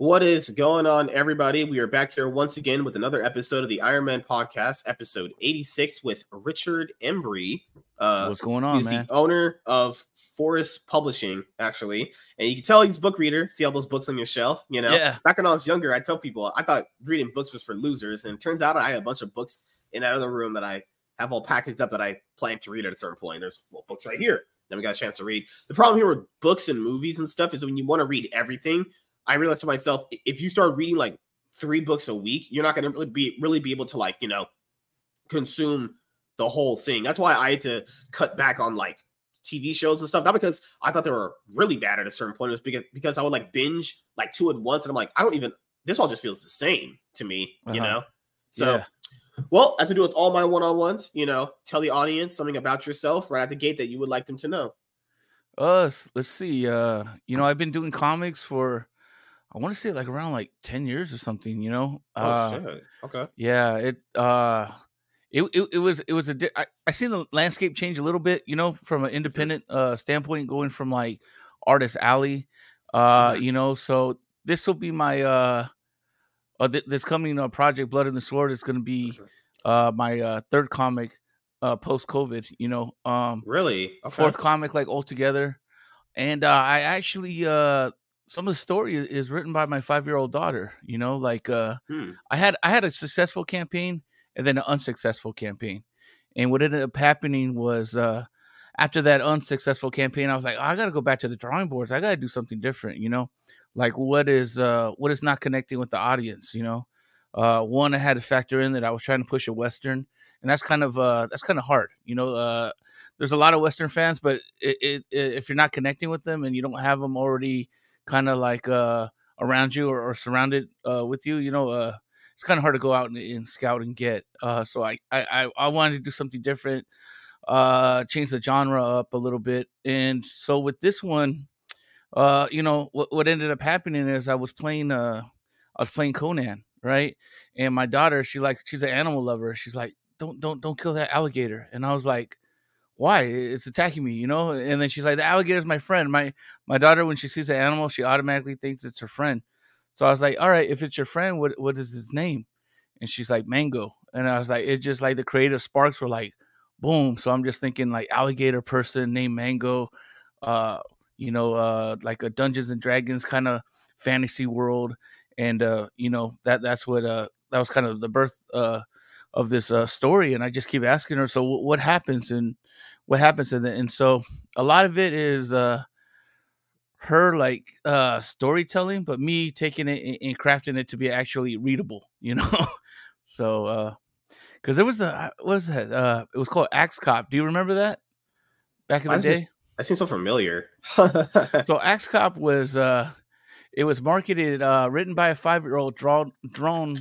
What is going on, everybody? We are back here once again with another episode of the Iron Man Podcast, episode 86, with Richard Embree. Uh, What's going on, he's man? the owner of Forest Publishing, actually. And you can tell he's a book reader. See all those books on your shelf, you know? Yeah. Back when I was younger, I tell people I thought reading books was for losers. And turns out I had a bunch of books in that other room that I have all packaged up that I plan to read at a certain point. There's well, books right here. Then we got a chance to read. The problem here with books and movies and stuff is when you want to read everything, I realized to myself, if you start reading like three books a week, you're not going to really be really be able to like you know consume the whole thing. That's why I had to cut back on like TV shows and stuff. Not because I thought they were really bad at a certain point. It was because because I would like binge like two at once, and I'm like, I don't even. This all just feels the same to me, uh-huh. you know. So. Yeah. Well, as to do with all my one-on-ones, you know, tell the audience something about yourself right at the gate that you would like them to know. Uh, let's see. Uh, you know, I've been doing comics for I want to say like around like 10 years or something, you know? Oh, uh, shit. Okay. Yeah. It, uh, it, it, it was, it was a, I, I seen the landscape change a little bit, you know, from an independent, uh, standpoint, going from like artist alley, uh, mm-hmm. you know, so this will be my, uh, uh th- this coming uh, project Blood and the Sword is going to be, uh, my, uh, third comic, uh, post COVID, you know, um, really okay. fourth comic like altogether. And, uh, I actually, uh, some of the story is written by my five year old daughter. You know, like uh, hmm. I had I had a successful campaign and then an unsuccessful campaign, and what ended up happening was uh, after that unsuccessful campaign, I was like, oh, I got to go back to the drawing boards. I got to do something different. You know, like what is uh, what is not connecting with the audience. You know, uh, one I had to factor in that I was trying to push a western, and that's kind of uh, that's kind of hard. You know, uh, there's a lot of western fans, but it, it, it, if you're not connecting with them and you don't have them already kind of like uh around you or, or surrounded uh with you you know uh it's kind of hard to go out and, and, scout and get uh so I, I i wanted to do something different uh change the genre up a little bit and so with this one uh you know what, what ended up happening is i was playing uh i was playing conan right? And my daughter she like she's an animal lover she's like don't don't don't kill that alligator and i was like why? It's attacking me you know? And then she's like the alligator's my friend. My my daughter when she sees an animal she automatically thinks it's her friend. So i was like all right if it's your friend what what is his name? And she's like mango. And i was like it just like the creative sparks were like boom. So i'm just thinking like alligator person named mango uh you know uh like a dungeons and dragons kind of fantasy world. And uh you know that that's what uh that was kind of the birth uh of this uh story and i just keep asking her so what happens and what happens it. And so a lot of it is uh her like uh storytelling, but me taking it and crafting it to be actually readable, you know. so uh because there was a what was that? Uh it was called Axe Cop. Do you remember that? Back in the day? that seems so familiar. so Axe Cop was uh it was marketed uh written by a five year old drawn drawn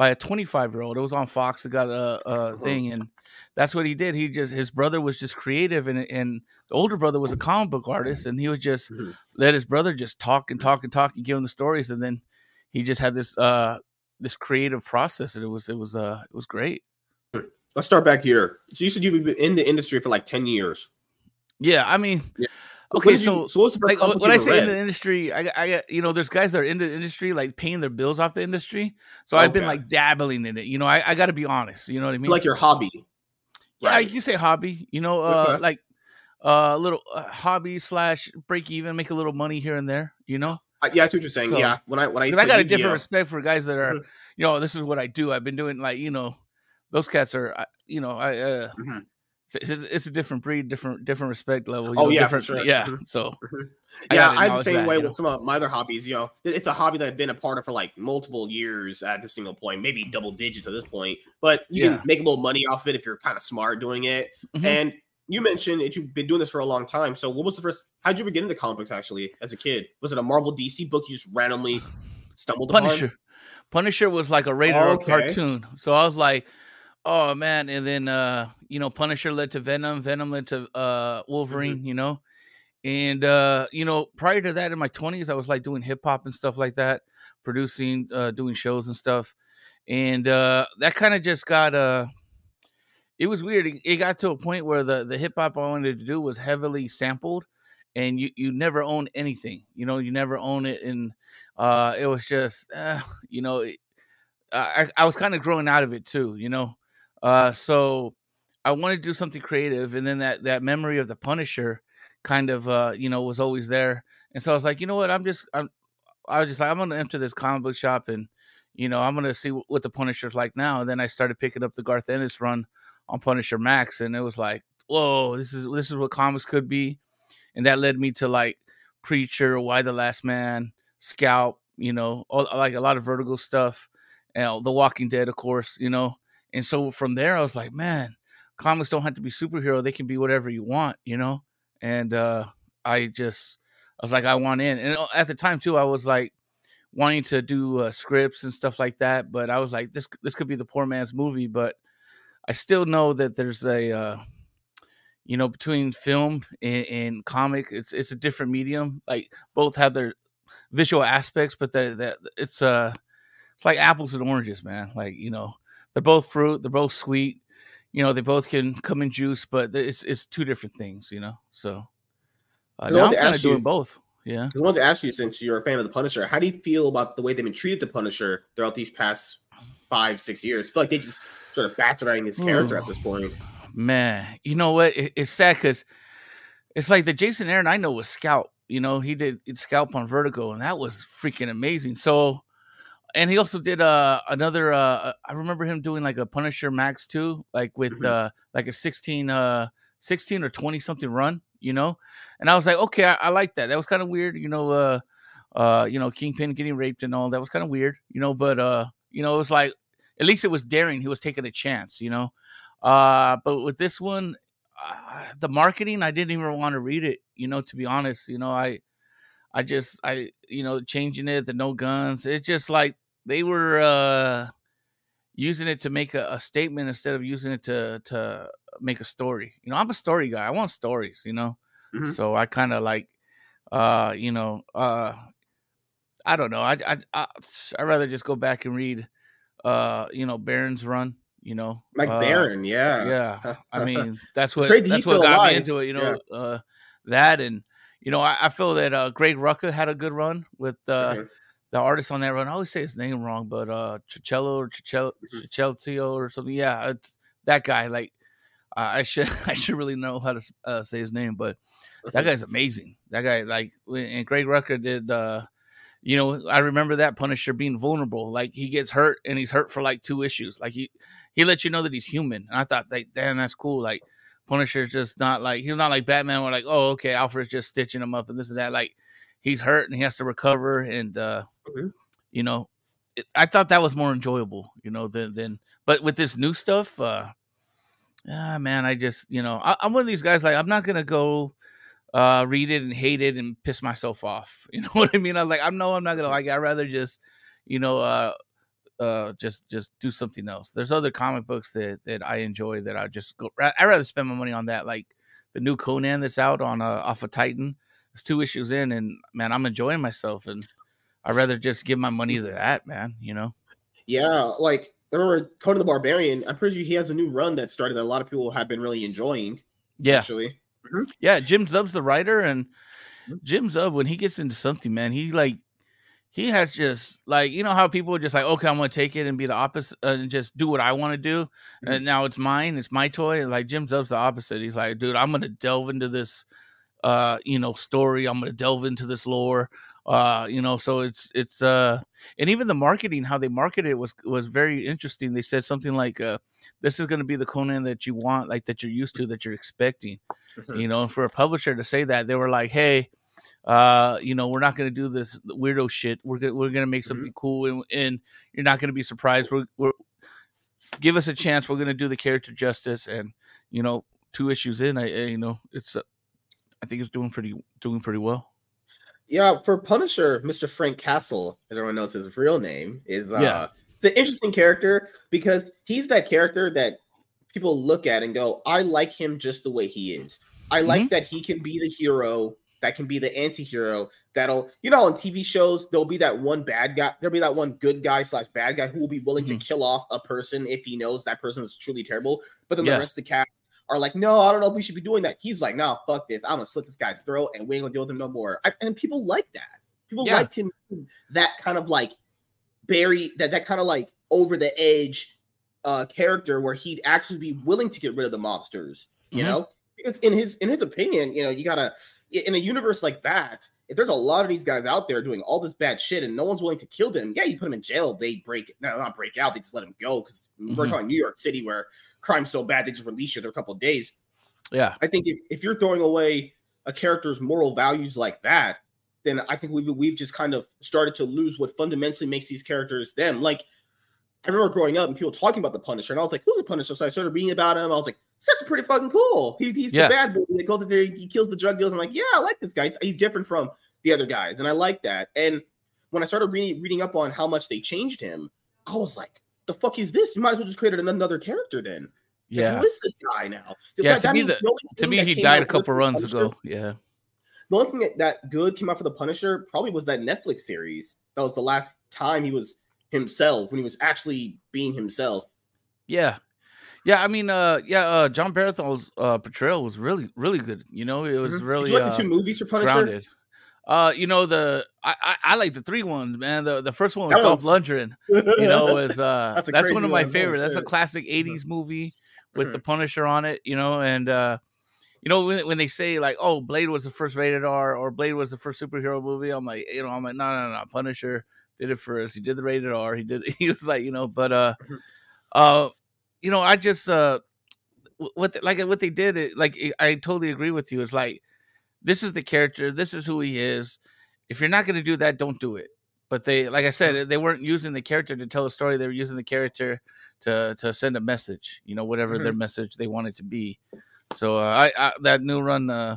by a 25 year old. It was on Fox. It got a, a uh-huh. thing, and that's what he did. He just his brother was just creative, and and the older brother was a comic book artist, and he would just mm-hmm. let his brother just talk and talk and talk and give him the stories, and then he just had this uh this creative process, and it was it was uh it was great. Let's start back here. So you said you've been in the industry for like 10 years. Yeah, I mean, yeah. Okay, so, so what's the like, when I say read? in the industry, I, I, you know, there's guys that are in the industry like paying their bills off the industry. So okay. I've been like dabbling in it. You know, I, I got to be honest. You know what I mean? Like your hobby. Yeah, right. you say hobby. You know, uh, okay. like a uh, little uh, hobby slash break even, make a little money here and there. You know. Uh, yeah, I see what you're saying. So, yeah, when I when I I got a different respect for guys that are, mm-hmm. you know, this is what I do. I've been doing like you know, those cats are, you know, I. Uh, mm-hmm it's a different breed, different different respect level. oh know, yeah, different, sure. yeah. Mm-hmm. So mm-hmm. yeah, I, I the same that, way with know? some of my other hobbies. You know, it's a hobby that I've been a part of for like multiple years at this single point, maybe double digits at this point. But you yeah. can make a little money off it if you're kind of smart doing it. Mm-hmm. And you mentioned that you've been doing this for a long time. So what was the first? How'd you begin into comic books actually as a kid? Was it a Marvel DC book you just randomly stumbled Punisher. upon? Punisher was like a rated oh, okay. cartoon. So I was like, Oh man, and then uh, you know, Punisher led to Venom, Venom led to uh Wolverine, mm-hmm. you know. And uh, you know, prior to that in my 20s, I was like doing hip hop and stuff like that, producing, uh doing shows and stuff. And uh that kind of just got uh it was weird. It, it got to a point where the the hip hop I wanted to do was heavily sampled and you you never own anything. You know, you never own it and uh, it was just, uh, you know, I, I was kind of growing out of it too, you know. Uh, so I wanted to do something creative, and then that that memory of the Punisher kind of, uh, you know, was always there. And so I was like, you know what, I'm just, I'm, I was just like, I'm gonna enter this comic book shop and you know, I'm gonna see what the Punisher's like now. And then I started picking up the Garth Ennis run on Punisher Max, and it was like, whoa, this is this is what comics could be, and that led me to like Preacher, Y the Last Man, Scalp, you know, all, like a lot of Vertigo stuff, and The Walking Dead, of course, you know. And so from there, I was like, man, comics don't have to be superhero; they can be whatever you want, you know. And uh, I just, I was like, I want in, and uh, at the time too, I was like wanting to do uh, scripts and stuff like that. But I was like, this this could be the poor man's movie. But I still know that there's a, uh, you know, between film and, and, comic, it's it's a different medium. Like both have their visual aspects, but that it's uh it's like apples and oranges, man. Like you know, they're both fruit, they're both sweet. You know, they both can come in juice, but it's it's two different things. You know, so uh, now I'm kind of doing both. Yeah. I wanted to ask you, since you're a fan of the Punisher, how do you feel about the way they've been treated the Punisher throughout these past five, six years? I feel like they just sort of bastardizing his character Ooh, at this point. Man, you know what? It, it's sad because it's like the Jason Aaron I know was Scalp. You know, he did Scalp on Vertigo, and that was freaking amazing. So, and he also did uh another. uh I remember him doing like a Punisher Max too, like with mm-hmm. uh like a sixteen uh sixteen or twenty something run you know? And I was like, okay, I, I like that. That was kind of weird, you know, uh, uh, you know, Kingpin getting raped and all that was kind of weird, you know, but, uh, you know, it was like, at least it was daring. He was taking a chance, you know? Uh, but with this one, uh, the marketing, I didn't even want to read it, you know, to be honest, you know, I, I just, I, you know, changing it, the no guns, it's just like they were, uh, using it to make a, a, statement instead of using it to to make a story. You know, I'm a story guy. I want stories, you know. Mm-hmm. So I kind of like uh, you know, uh I don't know. I I I would rather just go back and read uh, you know, Baron's run, you know. Like uh, Baron, yeah. Yeah. I mean, that's what that's what got alive. me into it, you know, yeah. uh that and you know, I, I feel that uh Greg Rucka had a good run with uh mm-hmm the artist on that run. I always say his name wrong, but uh, Chicello or Chicello, mm-hmm. or something. Yeah, that guy. Like, uh, I should I should really know how to uh, say his name, but that guy's amazing. That guy, like, and Greg Rucka did. uh you know, I remember that Punisher being vulnerable. Like he gets hurt and he's hurt for like two issues. Like he he lets you know that he's human. And I thought, like, damn, that's cool. Like Punisher's just not like he's not like Batman. We're like, oh, okay, Alfred's just stitching him up and this and that. Like he's hurt and he has to recover and uh mm-hmm. you know it, i thought that was more enjoyable you know than than but with this new stuff uh ah man i just you know I, i'm one of these guys like i'm not gonna go uh read it and hate it and piss myself off you know what i mean i was like i'm no i'm not gonna like it. i'd rather just you know uh uh just just do something else there's other comic books that that i enjoy that i just go i rather spend my money on that like the new conan that's out on uh off of titan it's two issues in, and man, I'm enjoying myself, and I'd rather just give my money to that, man. You know? Yeah, like I remember Conan the Barbarian. I'm pretty sure he has a new run that started that a lot of people have been really enjoying. Yeah, actually. Mm-hmm. Yeah, Jim Zub's the writer, and mm-hmm. Jim Zub when he gets into something, man, he like he has just like you know how people are just like okay i'm gonna take it and be the opposite uh, and just do what i want to do mm-hmm. and now it's mine it's my toy like jim zub's the opposite he's like dude i'm gonna delve into this uh, you know, story. I'm going to delve into this lore. Uh, you know, so it's it's uh, and even the marketing, how they marketed it was was very interesting. They said something like, uh, "This is going to be the Conan that you want, like that you're used to, that you're expecting." you know, and for a publisher to say that, they were like, "Hey." Uh you know we're not going to do this weirdo shit we're gonna we're gonna make mm-hmm. something mm-hmm. cool and, and, you're not going to be surprised we're, we're give us a chance we're going to do the character justice and you know two issues in i, I you know it's I think it's doing pretty doing pretty well. Yeah, for Punisher, Mr. Frank Castle, as everyone knows his real name, is uh yeah. it's an interesting character because he's that character that people look at and go, I like him just the way he is. I like mm-hmm. that he can be the hero, that can be the anti-hero, that'll, you know, on TV shows, there'll be that one bad guy, there'll be that one good guy slash bad guy who will be willing mm-hmm. to kill off a person if he knows that person is truly terrible. But then yeah. the rest of the cast are like, no, I don't know if we should be doing that. He's like, no, fuck this. I'm gonna slit this guy's throat and we ain't gonna deal with him no more. I, and people like that. People yeah. liked him that kind of like Barry, that that kind of like over the edge uh character where he'd actually be willing to get rid of the mobsters, you mm-hmm. know? Because in his in his opinion, you know, you gotta in a universe like that, if there's a lot of these guys out there doing all this bad shit and no one's willing to kill them, yeah, you put them in jail, they break no, not break out, they just let them go because mm-hmm. we're talking New York City where crime's so bad they just release you after a couple of days. Yeah, I think if, if you're throwing away a character's moral values like that, then I think we've we've just kind of started to lose what fundamentally makes these characters them. Like I remember growing up and people talking about the Punisher, and I was like, "Who's the Punisher?" So I started reading about him. I was like, "That's pretty fucking cool." He's, he's yeah. the bad boy that goes there, he kills the drug dealers. I'm like, "Yeah, I like this guy. He's, he's, different from the other guys," and I like that. And when I started re- reading up on how much they changed him, I was like, "The fuck is this? You might as well just create another character then." Yeah, like, who is this guy now? Yeah, to, me, the, to me, he died a couple runs Punisher, ago. Yeah. The only thing that, that good came out for the Punisher probably was that Netflix series. That was the last time he was himself when he was actually being himself. Yeah. Yeah, I mean, uh, yeah, uh, Jon Bernthal's uh, portrayal was really, really good. You know, it was mm-hmm. really. Did you like the two uh, movies for Punisher? Grounded. Uh, you know the I, I, I like the three ones, man. The the first one was Dolph Lundgren. You know, was uh that's, that's one of my favorites. That's a classic '80s movie with mm-hmm. the Punisher on it. You know, and uh, you know when, when they say like, "Oh, Blade was the first rated R" or "Blade was the first superhero movie," I'm like, you know, I'm like, no, no, no, Punisher did it first. He did the rated R. He did. He was like, you know, but uh, mm-hmm. uh, you know, I just uh, what the, like what they did. It, like I totally agree with you. It's like this is the character. This is who he is. If you're not going to do that, don't do it. But they, like I said, mm-hmm. they weren't using the character to tell a story. They were using the character to to send a message. You know, whatever mm-hmm. their message they wanted to be. So uh, I, I that new run, uh,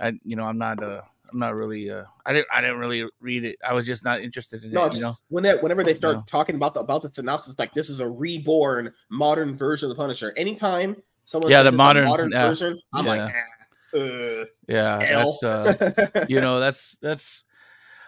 I you know I'm not uh I'm not really uh I didn't I didn't really read it. I was just not interested in no, it. You know? when that whenever they start talking about the about the synopsis, like this is a reborn modern version of the Punisher. Anytime someone yeah the modern, modern version, I'm yeah. like ah, uh, yeah that's uh you know that's that's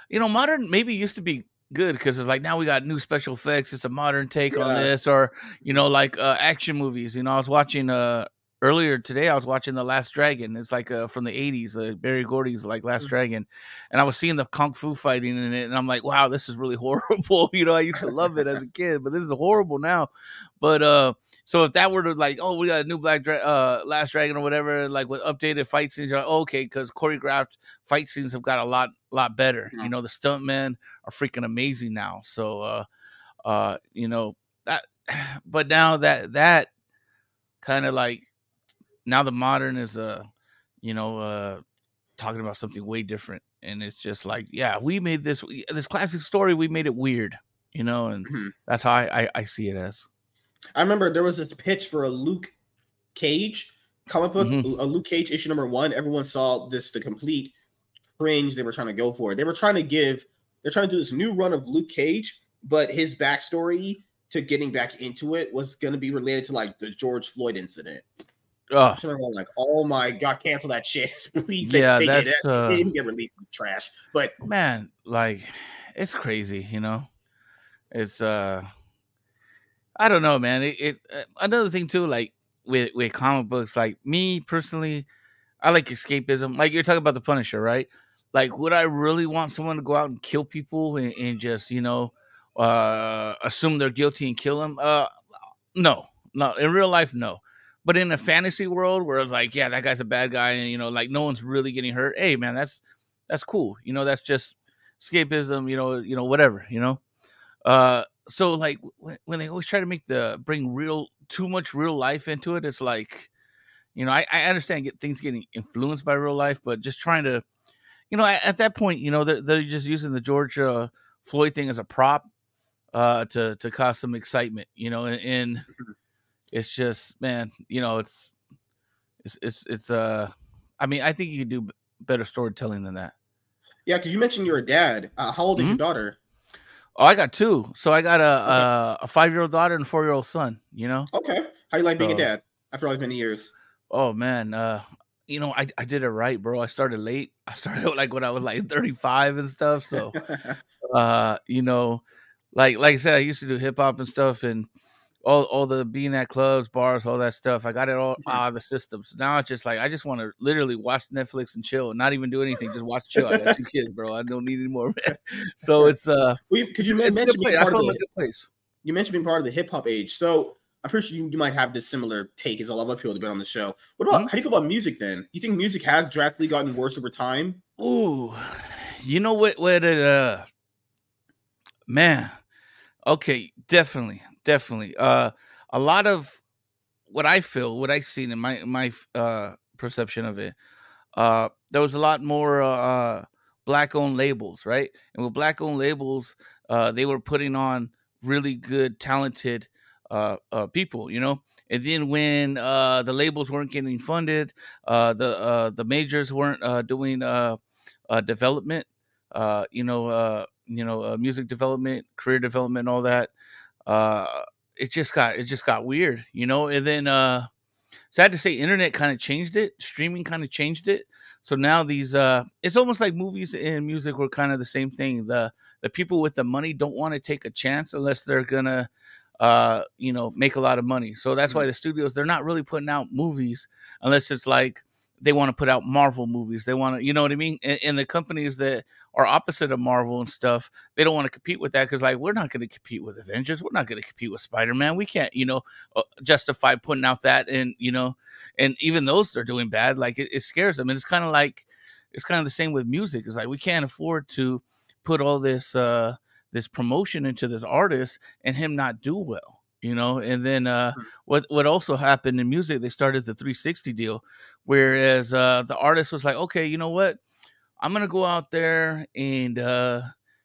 you know modern maybe used to be good because it's like now we got new special effects. It's a modern take yeah. on this, or you know, like uh, action movies. You know, I was watching uh earlier today I was watching The Last Dragon. It's like uh, from the 80s, uh, Berry Gordy's like Last mm-hmm. Dragon. And I was seeing the kung fu fighting in it and I'm like, "Wow, this is really horrible." you know, I used to love it as a kid, but this is horrible now. But uh so if that were to like, oh, we got a new Black Dra- uh Last Dragon or whatever, like with updated fight scenes, you're like, oh, okay, because choreographed fight scenes have got a lot lot better. Yeah. You know, the stuntmen are freaking amazing now. So uh uh, you know, that but now that that kind of like now the modern is uh you know uh talking about something way different and it's just like yeah we made this this classic story we made it weird you know and mm-hmm. that's how I, I, I see it as i remember there was this pitch for a luke cage comic book mm-hmm. a luke cage issue number one everyone saw this the complete fringe they were trying to go for they were trying to give they're trying to do this new run of luke cage but his backstory to getting back into it was going to be related to like the george floyd incident Oh. So everyone like, oh my god, cancel that shit, please. They, yeah, they that's uh, they didn't get released. It's trash, but man, like, it's crazy, you know. It's uh, I don't know, man. It, it uh, another thing too, like with with comic books, like me personally, I like escapism. Like you're talking about the Punisher, right? Like, would I really want someone to go out and kill people and, and just you know, uh, assume they're guilty and kill them? Uh, no, no. In real life, no but in a fantasy world where it's like, yeah, that guy's a bad guy, and you know, like no one's really getting hurt. Hey, man, that's that's cool. You know, that's just escapism. You know, you know, whatever. You know, uh, so like when, when they always try to make the bring real too much real life into it, it's like, you know, I, I understand get things getting influenced by real life, but just trying to, you know, at, at that point, you know, they're, they're just using the George Floyd thing as a prop uh, to to cause some excitement, you know, and, and mm-hmm it's just man, you know, it's it's it's it's uh I mean, I think you could do better storytelling than that. Yeah, because you mentioned you're a dad. Uh, how old is mm-hmm. your daughter? Oh, I got two. So I got a okay. a, a five year old daughter and a four year old son. You know. Okay. How you like so, being a dad after all these many years? Oh man, uh, you know, I, I did it right, bro. I started late. I started like when I was like 35 and stuff. So, uh, you know, like like I said, I used to do hip hop and stuff, and all all the being at clubs, bars, all that stuff. I got it all out of the system. So now it's just like I just want to literally watch Netflix and chill, not even do anything, just watch chill. I got two kids, bro. I don't need any more. so it's uh, because you being part of the, good place. You mentioned being part of the hip hop age, so I'm pretty sure you, you, might have this similar take as a lot of people have been on the show. What about mm-hmm. how do you feel about music then? You think music has drastically gotten worse over time? Ooh, you know what? What it uh, man. Okay, definitely, definitely. Uh, a lot of what I feel, what I've seen in my my uh perception of it, uh, there was a lot more uh black owned labels, right? And with black owned labels, uh, they were putting on really good, talented uh, uh people, you know. And then when uh, the labels weren't getting funded, uh, the uh, the majors weren't uh, doing uh, uh, development, uh, you know, uh, you know, uh, music development, career development, all that. Uh, it just got it just got weird, you know. And then uh, sad to say, internet kind of changed it. Streaming kind of changed it. So now these uh, it's almost like movies and music were kind of the same thing. The the people with the money don't want to take a chance unless they're gonna uh, you know, make a lot of money. So that's mm-hmm. why the studios they're not really putting out movies unless it's like they want to put out Marvel movies. They want to, you know what I mean? And, and, the companies that are opposite of Marvel and stuff, they don't want to compete with that because, like, we're not going to compete with Avengers. We're not going to compete with Spider Man. We can't, you know, uh, justify putting out that. And, you know, and even those they're doing bad. Like, it, it scares them. And it's kind of like, it's kind of the same with music. It's like, we can't afford to put all this, uh, this promotion into this artist and him not do well you know and then uh, hmm. what what also happened in music they started the 360 deal whereas uh, the artist was like okay you know what i'm gonna go out there and uh,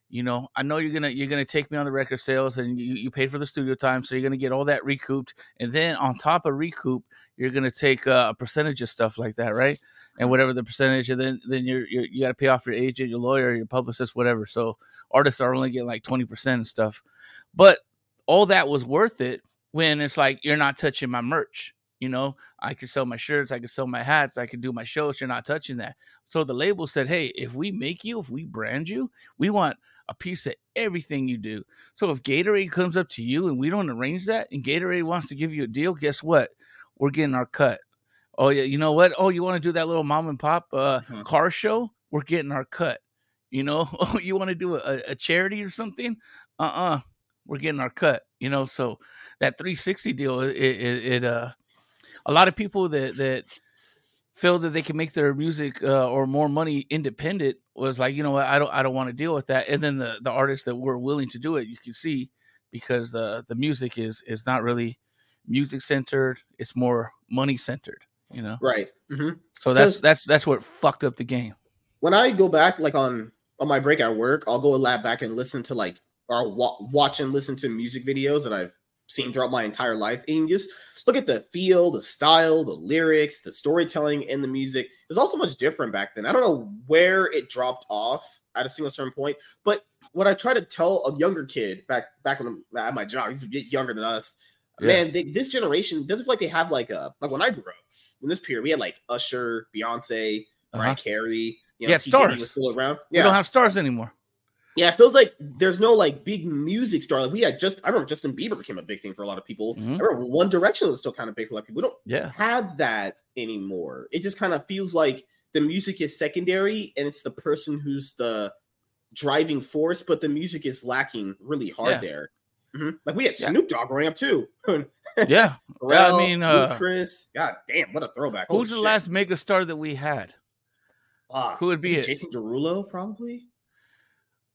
you know i know you're gonna you're gonna take me on the record sales and you, you paid for the studio time so you're gonna get all that recouped. And then on top of recoup you're gonna take uh, a percentage of stuff like that right? And whatever the percentage and then then you're, you're you got to pay off your agent your lawyer your publicist whatever. So artists are only getting like 20% and stuff. But all that was worth it when it's like you're not touching my merch. You know, I could sell my shirts, I could sell my hats, I could do my shows. You're not touching that. So the label said, Hey, if we make you, if we brand you, we want a piece of everything you do. So if Gatorade comes up to you and we don't arrange that and Gatorade wants to give you a deal, guess what? We're getting our cut. Oh, yeah. You know what? Oh, you want to do that little mom and pop uh, mm-hmm. car show? We're getting our cut. You know, oh, you want to do a, a charity or something? Uh uh-uh. uh we're getting our cut, you know. So that 360 deal, it, it, it uh, a lot of people that that feel that they can make their music uh, or more money independent was like, you know what, I don't, I don't want to deal with that. And then the the artists that were willing to do it, you can see because the the music is is not really music centered; it's more money centered, you know. Right. Mm-hmm. So that's that's that's what fucked up the game. When I go back, like on on my break at work, I'll go a lab back and listen to like or wa- watch and listen to music videos that I've seen throughout my entire life, and just look at the feel, the style, the lyrics, the storytelling, and the music. It was also much different back then. I don't know where it dropped off at a single certain point, but what I try to tell a younger kid back back when I'm at my job, he's a bit younger than us. Yeah. Man, they, this generation doesn't feel like they have like a like when I grew up in this period, we had like Usher, Beyonce, Mariah uh-huh. Carey. You know, yeah, stars. Was still around. Yeah. We don't have stars anymore. Yeah, it feels like there's no like big music star. Like we had just, I remember Justin Bieber became a big thing for a lot of people. Mm-hmm. I remember One Direction was still kind of big for a lot of people. We don't yeah. have that anymore. It just kind of feels like the music is secondary and it's the person who's the driving force, but the music is lacking really hard yeah. there. Mm-hmm. Like we had yeah. Snoop Dogg growing up too. yeah. Pharrell, I mean, uh, Chris. God damn, what a throwback! Who's Holy the shit. last mega star that we had? Uh, Who would be it? Jason Derulo, probably.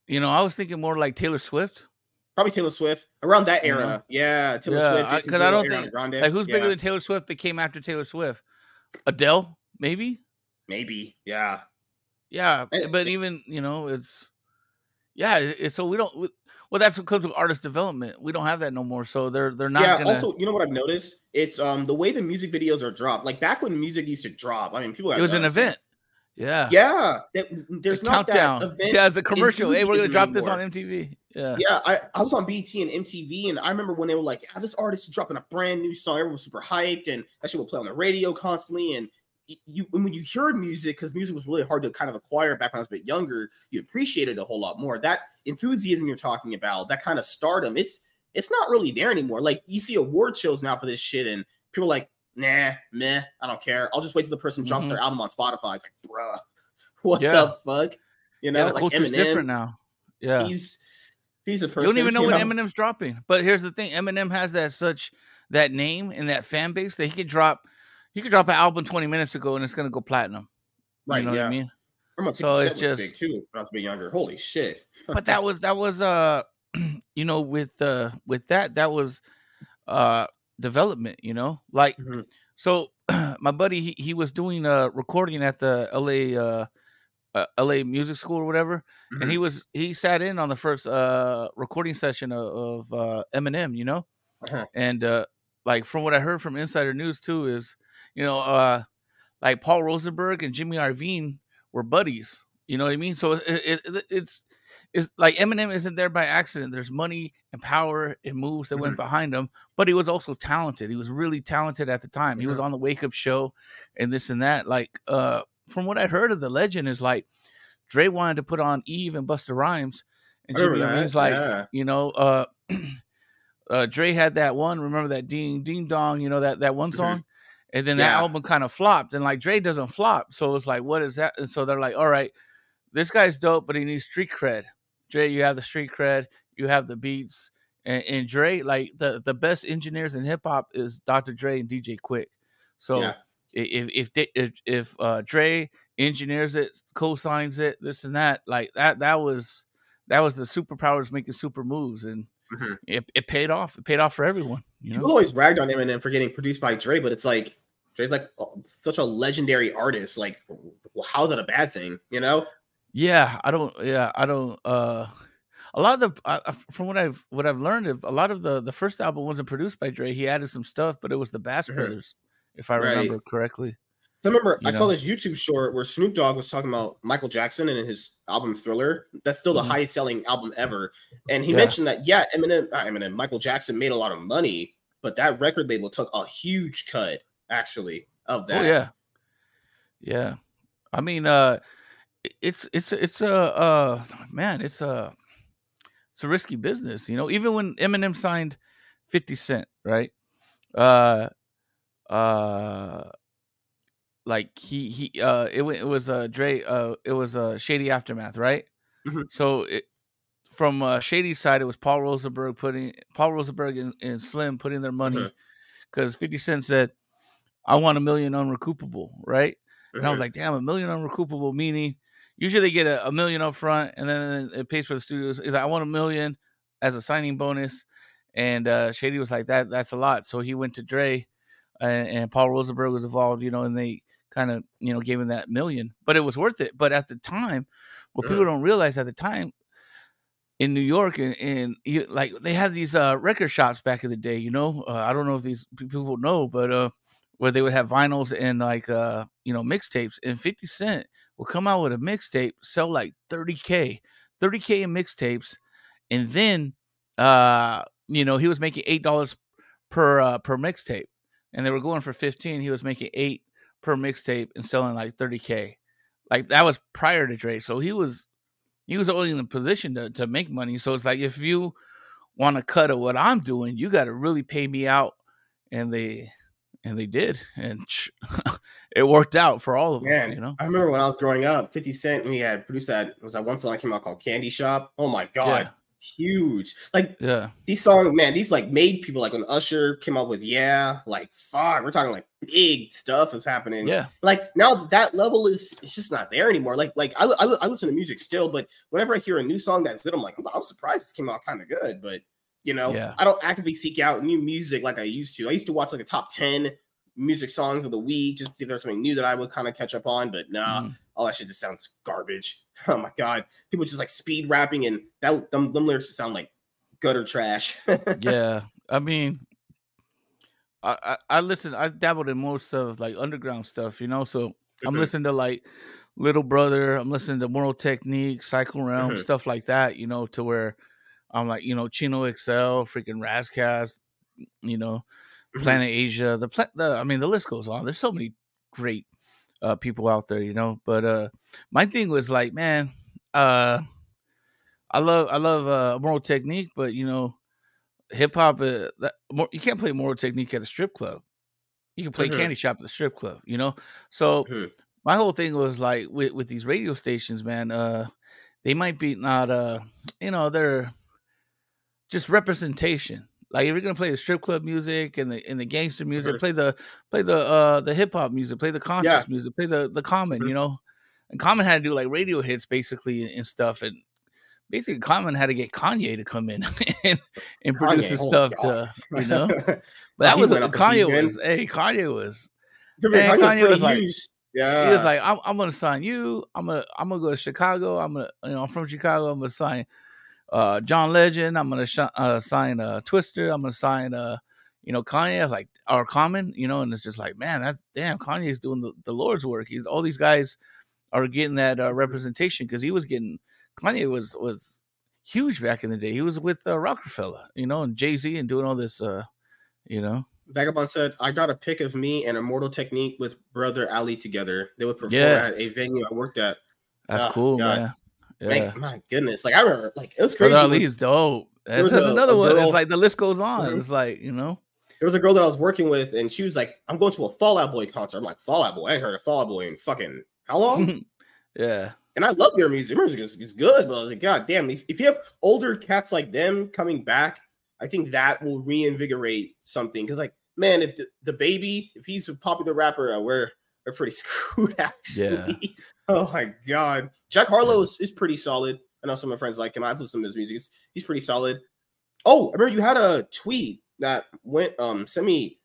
You know, I was thinking more like Taylor Swift. Probably Taylor Swift around that era. Mm-hmm. Yeah, Taylor yeah, Swift. Because I, I, don't think like who's yeah. bigger than Taylor Swift that came after Taylor Swift? Adele, maybe. Maybe. Yeah. Yeah, and, but even you know, it's yeah. It's so we don't. well, that's what comes with artist development. We don't have that no more. So they're they're not. Yeah. Gonna... Also, you know what I've noticed? It's um the way the music videos are dropped. Like back when music used to drop. I mean, people. It was an event. Yeah. Yeah. there's not countdown. that event. Yeah, it's a commercial. Hey, we're gonna drop anymore. this on MTV. Yeah. Yeah. I, I was on BT and MTV, and I remember when they were like, yeah, this artist is dropping a brand new song. Everyone was super hyped, and that shit would play on the radio constantly. And you when you heard music, because music was really hard to kind of acquire back when I was a bit younger, you appreciated a whole lot more. That enthusiasm you're talking about, that kind of stardom, it's it's not really there anymore. Like you see award shows now for this shit, and people are like, nah, meh, I don't care. I'll just wait till the person drops Mhm. their album on Spotify. It's like, bruh, what Yeah. the fuck? You know, yeah, the like culture's Eminem, different now. Yeah. He's he's a person. You don't even know you when Eminem's dropping. But here's the thing: Eminem has that such that name and that fan base that he could drop. He could drop an album 20 minutes ago and it's gonna go platinum. right? You know yeah. what I mean? Remember, So it's just- big too when I was a bit younger. Holy shit! But that was that was uh, you know, with uh with that that was uh development. You know, like Mhm. so. my buddy he, he was doing a recording at the L.A. uh, uh L.A. Music School or whatever, Mhm. and he was he sat in on the first uh recording session of, of uh Eminem, you know, Uh-huh. and uh like from what I heard from Insider News too is you know uh like Paul Rosenberg and Jimmy Iovine were buddies, you know what I mean? So it, it, it- it's it's like Eminem isn't there by accident. There's money and power and moves that went behind him, but he was also talented. He was really talented at the time. He was on the Wake Up Show and this and that. Like uh from what I heard of the legend is like Dre wanted to put on Eve and Busta Rhymes, and Jimmy that, Iovine's like, yeah. you know, uh, uh, Dre had that one. Remember that Ding Ding Dong, you know that that one Mhm. song, and then that album kind of flopped. And like Dre doesn't flop, so it's like, what is that? And so they're like, all right, this guy's dope, but he needs street cred. Dre, you have the street cred, you have the beats, and, and Dre, like the the best engineers in hip hop is Dr. Dre and DJ Quik. So Yeah. if if they- if if uh, Dre engineers it, co-signs it, this and that, like that that was that was the superpowers making super moves, and Mhm. it, it paid off. It paid off for everyone. You People know? always ragged on Eminem for getting produced by Dre, but it's like Dre's like oh, such a legendary artist. Like, well, how's that a bad thing? You know? Yeah, I don't. Yeah, I don't. uh A lot of the uh, from what I've what I've learned, of a lot of the the first album wasn't produced by Dre. He added some stuff, but it was the Bass Mhm. Brothers, if I Right. remember correctly. So I remember You I saw this YouTube short where Snoop Dogg was talking about Michael Jackson and his album Thriller. That's still the Mhm. highest selling album ever. And he Yeah. mentioned that yeah, Eminem, Eminem, Michael Jackson made a lot of money, but that record label took a huge cut actually of that. Oh yeah, yeah. I mean, uh it's it's it's a uh man, it's a it's a risky business, you know. Even when Eminem signed Fifty Cent, right? Uh, uh, like he he uh it, it was uh Dre uh it was uh Shady Aftermath, right? Mhm. So it from uh, Shady's side, it was Paul Rosenberg putting Paul Rosenberg and, and Slim putting their money because Fifty Cent said, "I want a million unrecoupable," right? And I was Mhm. like, damn, a million unrecoupable, meaning usually they get a, a million up front and then it pays for the studios. Is I want a million as a signing bonus. And uh, Shady was like, that that's a lot. So he went to Dre and, and Paul Rosenberg was involved, you know, and they kind of, you know, gave him that million. But it was worth it. But at the time, what people don't realize at the time in New York and, and you, like they had these uh, record shops back in the day, you know. Uh, I don't know if these people know, but uh, where they would have vinyls and like uh you know mixtapes and 50 cent will come out with a mixtape sell like 30k 30k in mixtapes and then uh you know he was making eight dollars per uh per mixtape and they were going for 15 he was making eight per mixtape and selling like 30k like that was prior to Dre so he was he was only in a position to, to make money so it's like if you want to cut of what i'm doing you got to really pay me out and they and they did, and it worked out for all of them. Man, you know, I remember when I was growing up, 50 Cent, we had produced that was that one song that came out called Candy Shop. Oh my god, huge. Like yeah, these songs, man, these like made people like when Usher came up with Yeah, like fuck, we're talking like big stuff is happening. yeah, Like now that level is it's just not there anymore. Like like I, I, I listen to music still, but whenever I hear a new song that's good, I'm like, I'm surprised this came out kind of good, but you know, Yeah. I don't actively seek out new music like I used to. I used to watch like a top 10 music songs of the week just if there's something new that I would kind of catch up on, but nah, Mhm. all that shit just sounds garbage. Oh my god, people just like speed rapping and that them, them lyrics just sound like gutter trash. yeah. I mean, I, I I listen. I dabbled in most of like underground stuff, you know. So I'm Mhm. listening to like Little Brother. I'm listening to Immortal Technique, Psycho Realm, Mhm. stuff like that. You know, to where I'm like, you know, Chino XL, freaking Ras Kass, you know, Mhm. Planet Asia. The pla- the I mean, the list goes on. There's so many great uh people out there, you know. But uh my thing was like, man, uh I love I love uh Immortal Technique, but you know, hip hop. Uh, you can't play Immortal Technique at a strip club. You can play mm-hmm. Candy Shop at the strip club. You know, so mm-hmm. my whole thing was like with with these radio stations, man. Uh, they might be not. Uh, you know, they're just representation. Like if you're gonna play the strip club music and the and the gangster music, play the play the uh the hip hop music, play the conscious yeah. music, play the the common, you know. And Common had to do like radio hits basically and, and stuff, and basically Common had to get Kanye to come in and, and produce his stuff to you know. But that was Kanye was hey Kanye was. Man, Kanye was like, yeah, he was like, I'm, I'm, gonna sign you. I'm gonna I'm gonna go to Chicago. I'm gonna you know I'm from Chicago. I'm gonna sign uh, John Legend. I'm gonna sh- uh, sign uh, Twista. I'm gonna sign a, you know Kanye. like our Common, you know, and it's just like man, that's damn Kanye's doing the, the Lord's work. He's all these guys are getting that uh, representation because he was getting Kanye was was huge back in the day. He was with uh, Roc-A-Fella, you know, and Jay Z and doing all this, uh, you know. Vagabond said, "I got a pic of me and Immortal Technique with brother Ali together. They would perform yeah. at a venue I worked at. That's oh, cool, God. man. Yeah. my goodness, like I remember, like it was crazy. Brother Ali is dope. That's, that's a, another one. Girl, it's like the list goes on. Mm-hmm. It's like you know." There was a girl that I was working with, and she was like, "I'm going to a Fall Out Boy concert." I'm like, "Fall Out Boy? I ain't heard of Fall Out Boy in fucking how long?" yeah and I love their music. Their music is, is good, but like, God damn, if, if you have older cats like them coming back, I think that will reinvigorate something. Because, like, man, if the, the, baby, if he's a popular rapper, uh, we're we're pretty screwed. Actually, yeah. Oh my God, Jack Harlow is, is pretty solid. I know some of my friends like him. I've listened to his music. It's, he's pretty solid. Oh, I remember you had a tweet that went um semi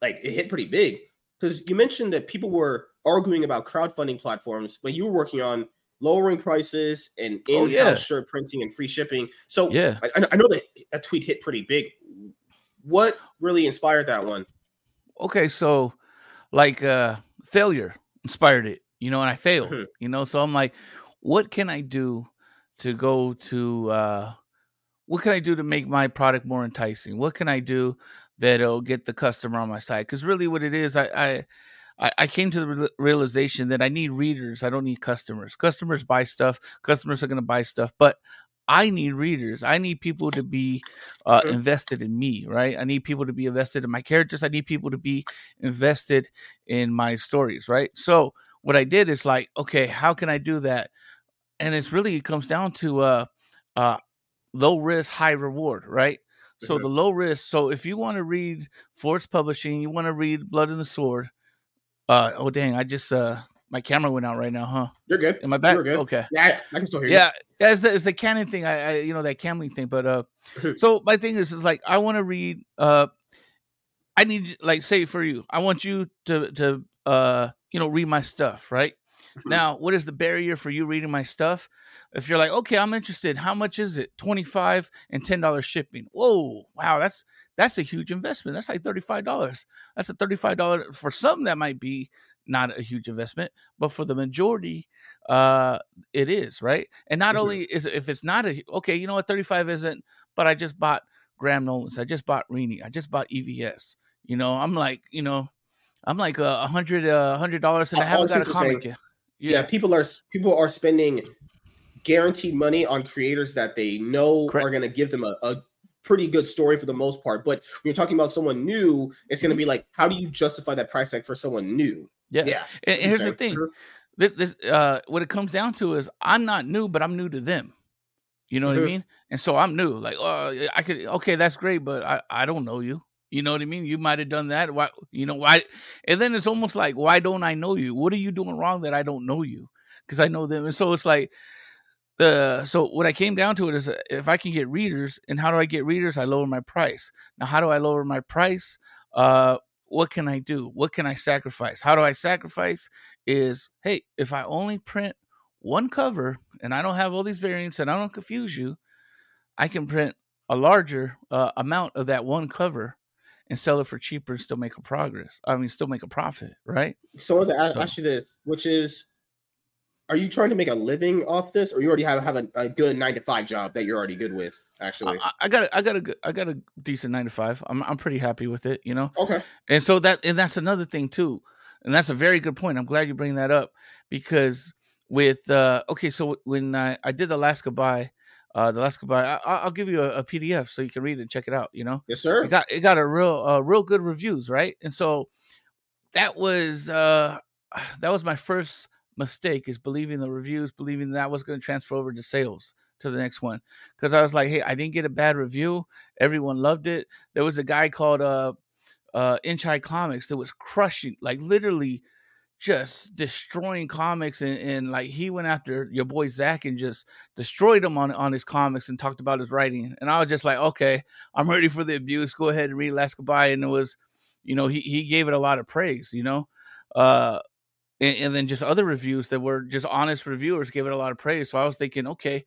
like it hit pretty big because you mentioned that people were arguing about crowdfunding platforms when you were working on lowering prices and in-house oh, yeah. shirt printing and free shipping. So yeah, I, I know that a tweet hit pretty big. What really inspired that one? Okay, so like uh failure inspired it, you know, and I failed, mm-hmm. you know. So I'm like, what can I do to go to uh what can I do to make my product more enticing? What can I do that'll get the customer on my side? Because really, what it is, I, I I, I came to the realization that I need readers. I don't need customers. Customers buy stuff. Customers are going to buy stuff, but I need readers. I need people to be uh, invested in me, right? I need people to be invested in my characters. I need people to be invested in my stories, right? So what I did is like, okay, how can I do that? And it's really it comes down to uh, uh, low risk, high reward, right? So mm-hmm. the low risk. So if you want to read Force Publishing, you want to read Blood and the Sword, uh oh dang, I just uh my camera went out right now, huh? You're good. Am I back? You're good. Okay. Yeah, I can still hear yeah, you. Yeah, it's the, it's the Canon thing. I, I you know that Camlink thing, but uh, so my thing is, is like I want to read. Uh, I need like say for you, I want you to to uh you know read my stuff, right? Mm-hmm. Now, what is the barrier for you reading my stuff? If you're like, okay, I'm interested. How much is it? Twenty five and ten dollars shipping. Whoa, wow, that's that's a huge investment. That's like $35. That's a $35 for some that might be not a huge investment, but for the majority, uh, it is, right? And not mm-hmm. only is if it's not a okay, you know what, 35 isn't, but I just bought Graham Nolan's, I just bought Rini, I just bought EVS. You know, I'm like, you know, I'm like a hundred, a hundred dollars, and I, I haven't got a comic. Yeah. yeah, people are people are spending guaranteed money on creators that they know Correct. are going to give them a, a pretty good story for the most part. But when you're talking about someone new, it's going to be like, how do you justify that price tag for someone new? Yeah. Yeah. And, and here's the thing this, this, uh, what it comes down to is I'm not new, but I'm new to them. You know mm-hmm. what I mm-hmm. mean? And so I'm new. Like, oh, I could, okay, that's great, but I, I don't know you. You know what I mean? You might have done that. Why, you know, why? And then it's almost like, why don't I know you? What are you doing wrong that I don't know you? Because I know them. And so it's like, uh, so what I came down to it is uh, if I can get readers, and how do I get readers? I lower my price. Now, how do I lower my price? Uh, what can I do? What can I sacrifice? How do I sacrifice? Is hey, if I only print one cover and I don't have all these variants and I don't confuse you, I can print a larger uh, amount of that one cover and sell it for cheaper and still make a progress. I mean, still make a profit, right? So I want to ask, so, ask you this, which is are you trying to make a living off this, or you already have have a, a good nine to five job that you're already good with? Actually, I, I got a, I got a I got a decent nine to five. I'm I'm pretty happy with it, you know. Okay. And so that and that's another thing too, and that's a very good point. I'm glad you bring that up because with uh okay, so when I I did Alaska by, uh, the last goodbye. I, will give you a, a, PDF so you can read it and check it out. You know, yes, sir. It got it got a real uh, real good reviews, right? And so that was uh, that was my first mistake is believing the reviews, believing that was going to transfer over to sales to the next one. Because I was like, hey, I didn't get a bad review. Everyone loved it. There was a guy called uh uh Inch High Comics that was crushing, like literally just destroying comics and, and like he went after your boy Zach and just destroyed him on on his comics and talked about his writing. And I was just like, okay, I'm ready for the abuse. Go ahead and read Last Goodbye. And it was, you know, he he gave it a lot of praise, you know. Uh and, and then just other reviews that were just honest reviewers gave it a lot of praise. So I was thinking, okay,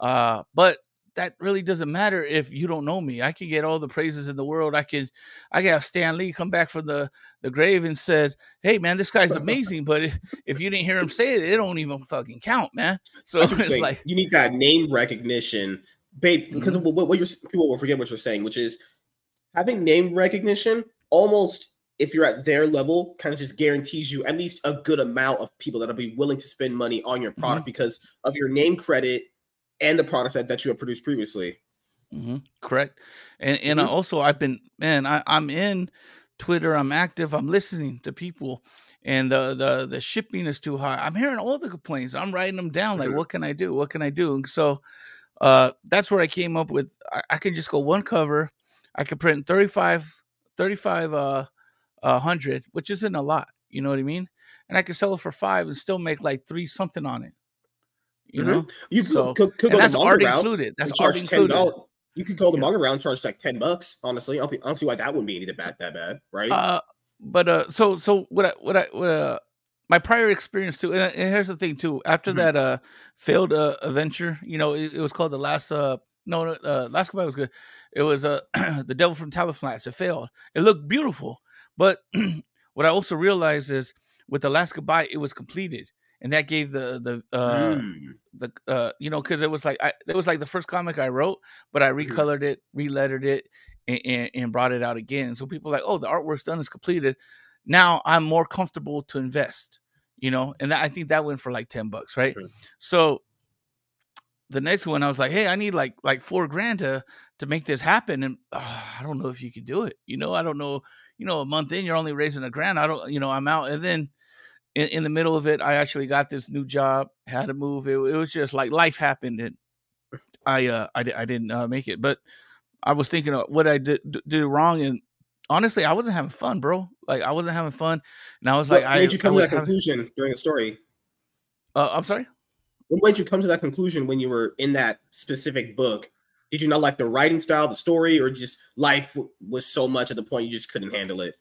uh, but that really doesn't matter if you don't know me. I can get all the praises in the world. I can, I can have Stan Lee come back from the, the grave and said, "Hey, man, this guy's amazing." but if, if you didn't hear him say it, it don't even fucking count, man. So it's like you need that name recognition, babe. Because mm-hmm. what, what you're, people will forget what you're saying, which is having name recognition. Almost, if you're at their level, kind of just guarantees you at least a good amount of people that'll be willing to spend money on your product mm-hmm. because of your name credit and the products that, that you have produced previously. Mm-hmm. Correct. And and mm-hmm. also I've been man, I, I'm in Twitter, I'm active, I'm listening to people and the the the shipping is too high. I'm hearing all the complaints. I'm writing them down like what can I do? What can I do? And so uh that's where I came up with I, I can just go one cover. I can print 35 35 uh uh, 100, which isn't a lot, you know what I mean? And I can sell it for 5 and still make like 3 something on it you mm-hmm. know. You could, so, could, could go that's art included. That's art included. You could go the yeah. manga round, charge like ten bucks. Honestly, I don't, think, I don't see why that wouldn't be any bad that bad, right? Uh, but uh, so so what I what I what, uh, my prior experience too, and, and here's the thing too. After mm-hmm. that uh failed uh adventure, you know, it, it was called the last uh no uh last goodbye was good. It was uh the devil from Talonflats. It failed. It looked beautiful, but what I also realized is with the last goodbye, it was completed and that gave the the uh mm. the uh you know because it was like I, it was like the first comic I wrote, but I mm-hmm. recolored it, relettered it, and, and, and brought it out again. So people like, oh, the artwork's done, it's completed. Now I'm more comfortable to invest, you know, and that, I think that went for like ten bucks, right? Sure. So the next one, I was like, hey, I need like like four grand to to make this happen, and I don't know if you can do it. You know, I don't know. You know, a month in, you're only raising a grand. I don't, you know, I'm out, and then in, in the middle of it, I actually got this new job, had to move. It, it was just like life happened, and I uh I, I didn't uh, make it. But I was thinking of what I did do wrong, and honestly, I wasn't having fun, bro. Like I wasn't having fun, and I was what like, made I, you come to that having... conclusion during the story? Uh, I'm sorry. What made you come to that conclusion when you were in that specific book? Did you not like the writing style, the story, or just life was so much at the point you just couldn't handle it?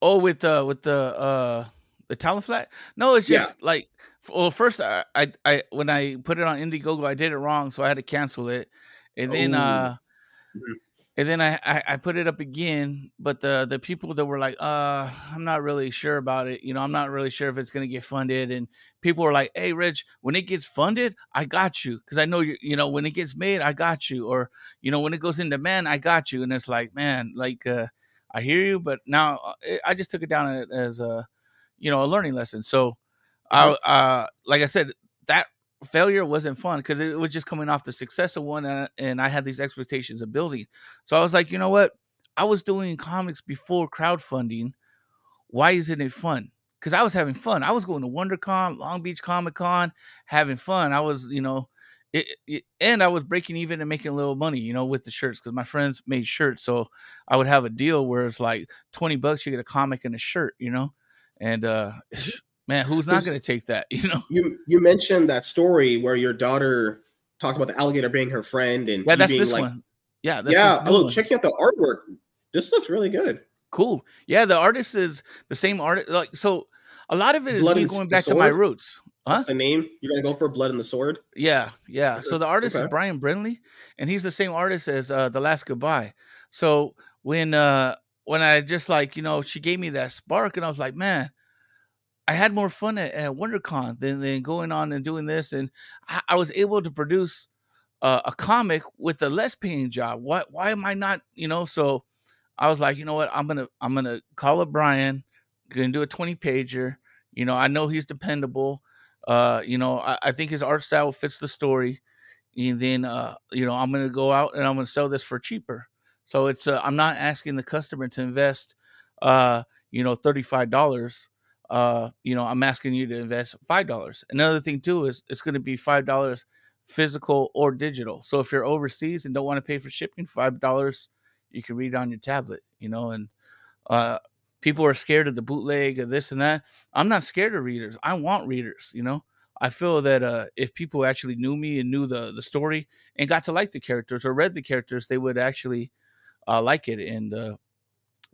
Oh, with the with the uh the Talonflats? No, it's just yeah. like well, first I, I, I when I put it on Indiegogo, I did it wrong, so I had to cancel it, and then uh, mm-hmm. and then I, I, I put it up again, but the the people that were like, uh, I'm not really sure about it. You know, I'm not really sure if it's gonna get funded, and people were like, Hey, Rich, when it gets funded, I got you, because I know you. You know, when it gets made, I got you, or you know, when it goes into man, I got you, and it's like, man, like. uh I hear you, but now uh, I just took it down as a you know a learning lesson. So, I uh, like I said, that failure wasn't fun because it was just coming off the success of one, and, and I had these expectations of building. So I was like, you know what? I was doing comics before crowdfunding. Why isn't it fun? Because I was having fun. I was going to WonderCon, Long Beach Comic Con, having fun. I was, you know, it, it, and I was breaking even and making a little money, you know, with the shirts because my friends made shirts. So I would have a deal where it's like 20 bucks, you get a comic and a shirt, you know? And uh, man, who's not going to take that? You know. You you mentioned that story where your daughter talked about the alligator being her friend, and yeah, that's this like, one. Yeah, yeah. Oh, checking out the artwork. This looks really good. Cool. Yeah, the artist is the same artist. Like so, a lot of it is Blood me going back to my roots. Huh? That's the name you're gonna go for? Blood and the Sword. Yeah, yeah. So the artist okay. is Brian Brindley, and he's the same artist as uh, the Last Goodbye. So when uh when I just like, you know, she gave me that spark and I was like, man, I had more fun at, at WonderCon than, than going on and doing this. And I, I was able to produce uh, a comic with a less paying job. Why, why am I not, you know? So I was like, you know what? I'm going to, I'm going to call up Brian, going to do a 20 pager. You know, I know he's dependable. Uh, you know, I, I think his art style fits the story and then uh, you know I'm going to go out and I'm going to sell this for cheaper. So it's uh, I'm not asking the customer to invest, uh, you know, thirty five dollars. Uh, you know, I'm asking you to invest five dollars. Another thing too is it's going to be five dollars physical or digital. So if you're overseas and don't want to pay for shipping, five dollars you can read on your tablet. You know, and uh, people are scared of the bootleg of this and that. I'm not scared of readers. I want readers. You know, I feel that uh, if people actually knew me and knew the the story and got to like the characters or read the characters, they would actually uh, like it. And uh,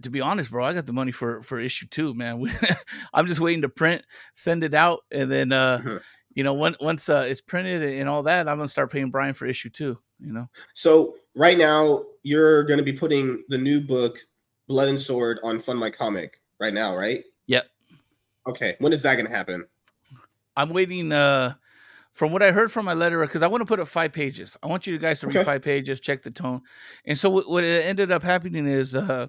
to be honest, bro, I got the money for for issue two, man. I'm just waiting to print, send it out, and then uh, mm-hmm. you know, once once uh, it's printed and all that, I'm gonna start paying Brian for issue two. You know. So right now, you're gonna be putting the new book, Blood and Sword, on Fund My Comic right now, right? Yep. Okay. When is that gonna happen? I'm waiting. Uh, from what I heard from my letter, because I want to put up five pages. I want you guys to okay. read five pages, check the tone. And so what, what ended up happening is uh,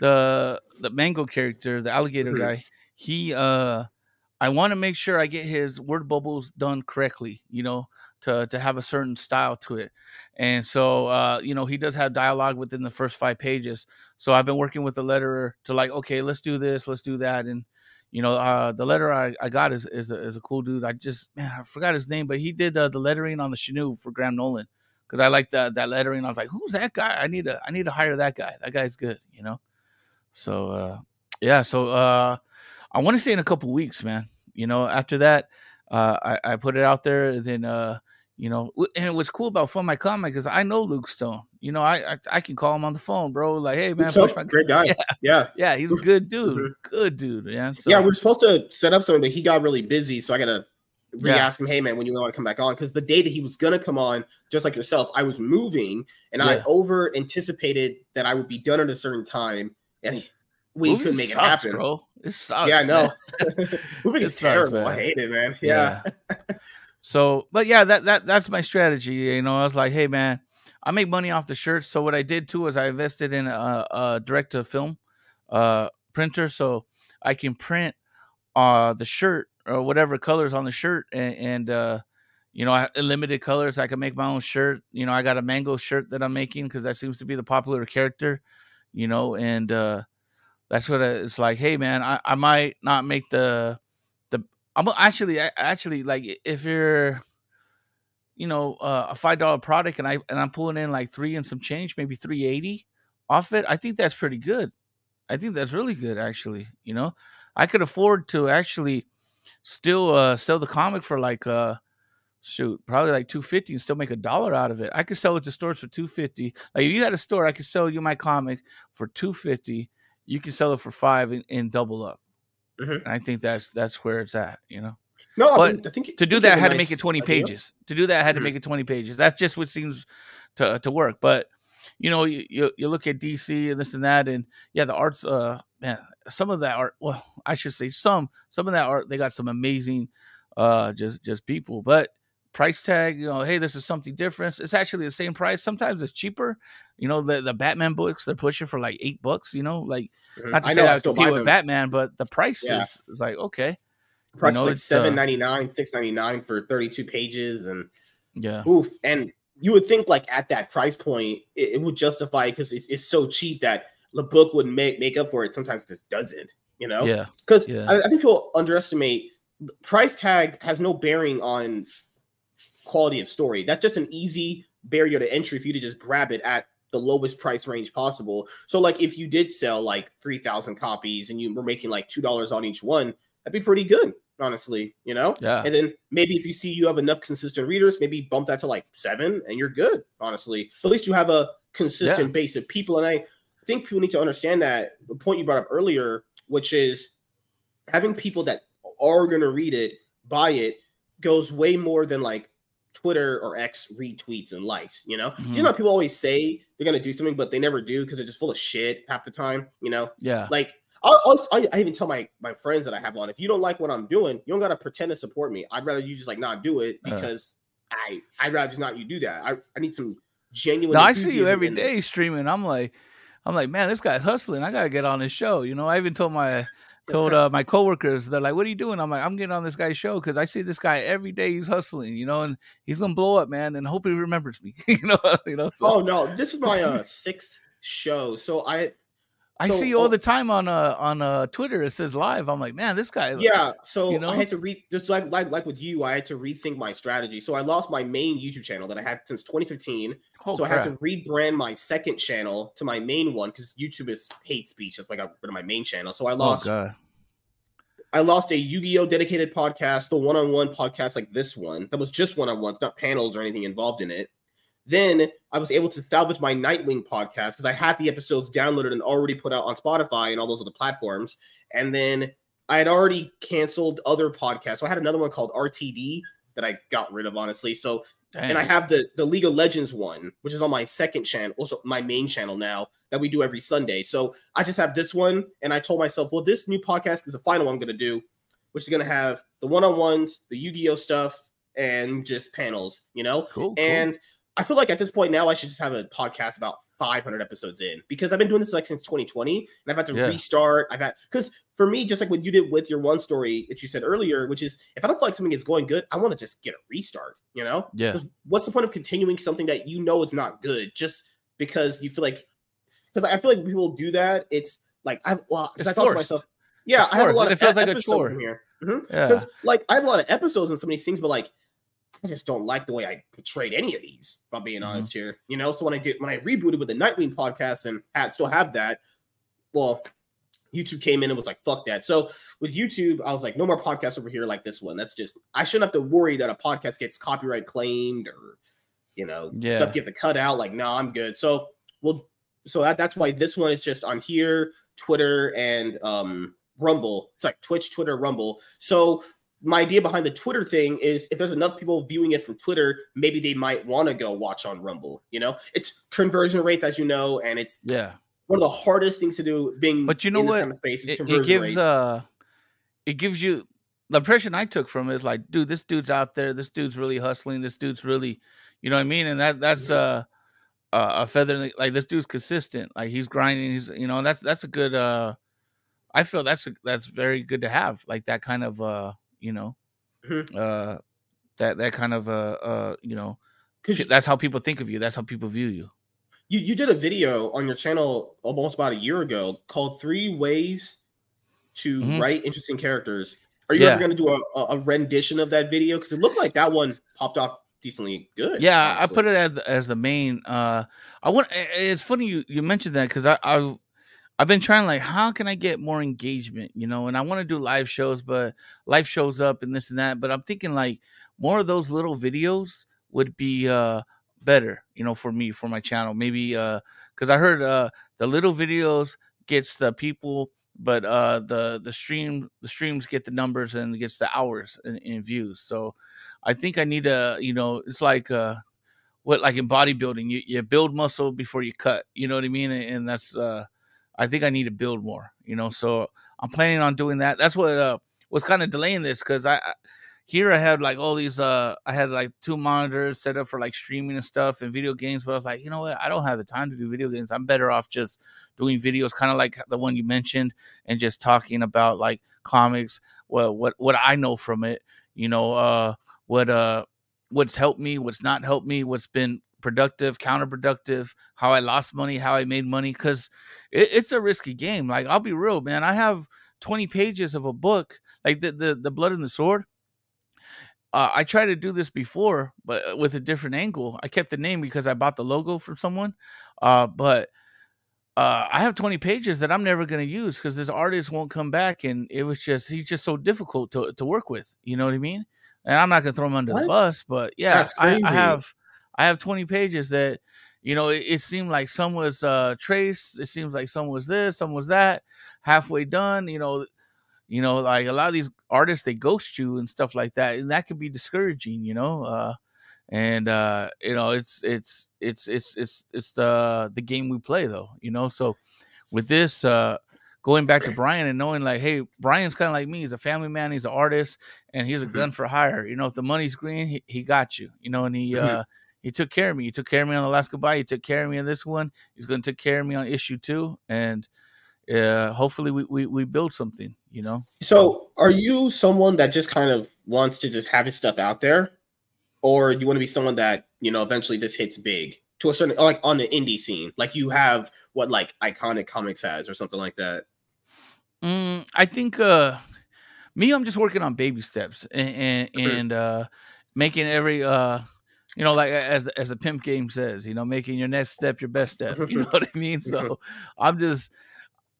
the the mango character, the alligator mm-hmm. guy, he uh, I want to make sure I get his word bubbles done correctly. You know, to to have a certain style to it. And so uh, you know, he does have dialogue within the first five pages. So I've been working with the letterer to like, okay, let's do this, let's do that, and you know, uh, the letter I, I got is is a, is a cool dude. I just man, I forgot his name, but he did uh, the lettering on the Chenoo for Graham Nolan because I like that that lettering. I was like, who's that guy? I need to I need to hire that guy. That guy's good, you know. So uh, yeah, so uh, I want to say in a couple weeks, man. You know, after that, uh, I, I put it out there. Then uh, you know, and what's cool about Fund My Comic is I know Luke Stone. You know, I, I, I can call him on the phone, bro. Like, hey man, great guy. Yeah, yeah, yeah he's a good dude. Mm-hmm. Good dude. Yeah. So. Yeah, we are supposed to set up something, but he got really busy, so I gotta re-ask yeah. him, hey man, when you want to come back on? Because the day that he was gonna come on, just like yourself, I was moving and yeah. I over anticipated that I would be done at a certain time, and we Moving couldn't make sucks, it happen, bro. It sucks. Yeah, I know. Moving is terrible. Man. I hate it, man. yeah. yeah. So, but yeah, that that that's my strategy. You know, I was like, hey man, I make money off the shirts. So what I did too is I invested in a, a direct to film uh, printer, so I can print uh, the shirt or whatever colors on the shirt, and, and uh, you know, limited colors. I can make my own shirt. You know, I got a mango shirt that I'm making because that seems to be the popular character. You know, and uh, that's what I, it's like. Hey man, I, I might not make the I'm actually actually like if you're you know uh, a five dollar product and I and I'm pulling in like three and some change, maybe three eighty off it. I think that's pretty good. I think that's really good actually. You know, I could afford to actually still uh, sell the comic for like uh shoot probably like 250 and still make a dollar out of it i could sell it to stores for 250 like if you had a store i could sell you my comic for 250 you can sell it for five and, and double up Mm-hmm. I think that's that's where it's at, you know. No, but I, mean, I think to do that, I had nice to make it twenty idea. pages. To do that, I had mm-hmm. to make it twenty pages. That's just what seems to to work. But you know, you, you, you look at DC and this and that, and yeah, the art's uh man, some of that art. Well, I should say some some of that art. They got some amazing uh just just people, but price tag, you know, hey, this is something different. It's actually the same price. Sometimes it's cheaper. You know, the, the Batman books they're pushing for like eight bucks. You know, like mm-hmm. not to I say I compete with Batman, but the price yeah. is, is like okay. price you know, like uh seven ninety nine, six ninety nine for thirty two pages, and yeah, oof. And you would think like at that price point, it, it would justify because it's, it's so cheap that the book would make make up for it. Sometimes just doesn't. You know, yeah, because yeah. I, I think people underestimate price tag has no bearing on quality of story. That's just an easy barrier to entry for you to just grab it at the lowest price range possible. So, like, if you did sell like 3,000 copies and you were making like $2 on each one, that'd be pretty good, honestly, you know? Yeah. And then maybe if you see you have enough consistent readers, maybe bump that to like seven and you're good, honestly. But at least you have a consistent yeah. base of people. And I think people need to understand that the point you brought up earlier, which is having people that are going to read it, buy it, goes way more than like Twitter or X retweets and likes, you know? Mm-hmm. You know, people always say they're going to do something, but they never do because they're just full of shit half the time, you know? Yeah. Like, I'll, I'll, i even tell my, my friends that I have on, if you don't like what I'm doing, you don't got to pretend to support me. I'd rather you just like not do it because uh. I, I'd rather just not you do that. I, I need some genuine. No, I see you every day streaming. I'm like, I'm like, man, this guy's hustling. I gotta get on his show. You know, I even told my told uh, my coworkers, they're like, "What are you doing?" I'm like, "I'm getting on this guy's show because I see this guy every day. He's hustling, you know, and he's gonna blow up, man. And hope he remembers me, you know, you know." So. Oh no, this is my uh, sixth show, so I I So, see all oh- the time on uh on uh Twitter. It says live. I'm like, man, this guy. Yeah, so You know? I had to read just like like like with you, I had to rethink my strategy. So I lost my main YouTube channel that I had since 2015. oh, so I had to rebrand my second channel to my main one because YouTube is hate speech. That's why I got rid of my main channel. So I Oh lost god. I lost a Yu-Gi-Oh dedicated podcast, the one-on-one podcast like this one that was just one-on-ones, not panels or anything involved in it. Then I was able to salvage my Nightwing podcast because I had the episodes downloaded and already put out on Spotify and all those other platforms. And then I had already canceled other podcasts. So I had another one called RTD that I got rid of, honestly. So and I have the the League of Legends one, which is on my second channel, also my main channel now that we do every Sunday. So I just have this one, and I told myself, well, this new podcast is the final one I'm going to do, which is going to have the one on ones, the Yu Gi Oh stuff, and just panels, you know. cool, cool. And I feel like at this point now, I should just have a podcast about 500 episodes in because I've been doing this like since 2020, and I've had to Yeah. restart. I've had because for me, just like what you did with your one story that you said earlier, which is if I don't feel like something is going good, I want to just get a restart. You know, yeah. what's the point of continuing something that you know it's not good just because you feel like? Because I feel like people do that. It's like I've well, I thought to myself, yeah, It's I have a lot and of it feels e- like a episodes chore. here. Mhm. yeah. Like I have a lot of episodes in some of these things, but like I just don't like the way I portrayed any of these. If I'm being Mhm. honest here, you know. So when I did when I rebooted with the Nightwing podcast and had still have that, well, YouTube came in and was like, "Fuck that." So with YouTube, I was like, "No more podcasts over here like this one." That's just I shouldn't have to worry that a podcast gets copyright claimed or you know Yeah. stuff you have to cut out. Like, no, I'm good. So well, so that, that's why this one is just on here, Twitter, and um Rumble. It's like Twitch, Twitter, Rumble. So my idea behind the Twitter thing is if there's enough people viewing it from Twitter, maybe they might want to go watch on Rumble. You know, it's conversion rates, as you know, and it's yeah. one of the hardest things to do being But you know in this what? kind of space is It, conversion it gives rates. uh, it gives you the impression I took from it is like, dude, this dude's out there. This dude's really hustling. This dude's really, you know what I mean? And that that's uh, uh a feather in the- like this dude's consistent. Like he's grinding. He's you know that's that's a good uh. I feel that's a, that's very good to have like that kind of uh you know Mhm. uh that that kind of uh uh you know because that's how people think of you. That's how people view you. you, you did a video on your channel almost about a year ago called Three Ways to Mhm. Write Interesting Characters. Are you Yeah. ever going to do a, a- rendition of that video? Because it looked like that one popped off decently good. Yeah, I put it as as the main. Uh, I want. It's funny you you mentioned that because I I've I've been trying like how can I get more engagement, you know, and I want to do live shows, but life shows up and this and that. But I'm thinking like more of those little videos would be uh better, you know, for me for my channel. Maybe uh because I heard uh the little videos gets the people but uh the the stream the streams get the numbers and gets the hours in, in views so i think i need to you know it's like uh what like in bodybuilding you, you build muscle before you cut you know what i mean and, and that's uh i think i need to build more you know so i'm planning on doing that that's what uh was kind of delaying this because I, I here I had like all these uh I had like two monitors set up for like streaming and stuff and video games, but I was like, you know what, I don't have the time to do video games. I'm better off just doing videos kind of like the one you mentioned and just talking about like comics, well what what I know from it, you know, uh what uh what's helped me, what's not helped me, what's been productive, counterproductive, how I lost money, how I made money, because it, it's a risky game. Like I'll be real, man. I have 20 pages of a book, like the the, the Blood and the Sword. Uh, I tried to do this before, but uh, with a different angle. I kept the name because I bought the logo from someone, uh, but uh, I have 20 pages that I'm never going to use because this artist won't come back, and it was just he's just so difficult to to work with. You know what I mean? And I'm not going to throw him under the bus, but yeah, I, I have I have 20 pages that you know it, it seemed like some was uh traced it seems like some was this some was that halfway done you know you know like a lot of these artists they ghost you and stuff like that and that can be discouraging you know uh and uh you know it's it's it's it's it's it's the the game we play though you know so with this uh going back to brian and knowing like hey brian's kind of like me he's a family man he's an artist and he's a Mhm. gun for hire you know if the money's green he, he got you you know and he Mhm. uh he took care of me he took care of me on alaska Bye. he took care of me on this one he's going to take care of me on issue two and uh hopefully we, we we build something you know. So, are you someone that just kind of wants to just have his stuff out there, or do you want to be someone that you know eventually this hits big to a certain like on the indie scene, like you have what like iconic comics has or something like that? Mm, I think uh me, I'm just working on baby steps and and, and uh making every uh you know, like as as the pimp game says, you know, making your next step your best step. You know what I mean? So I'm just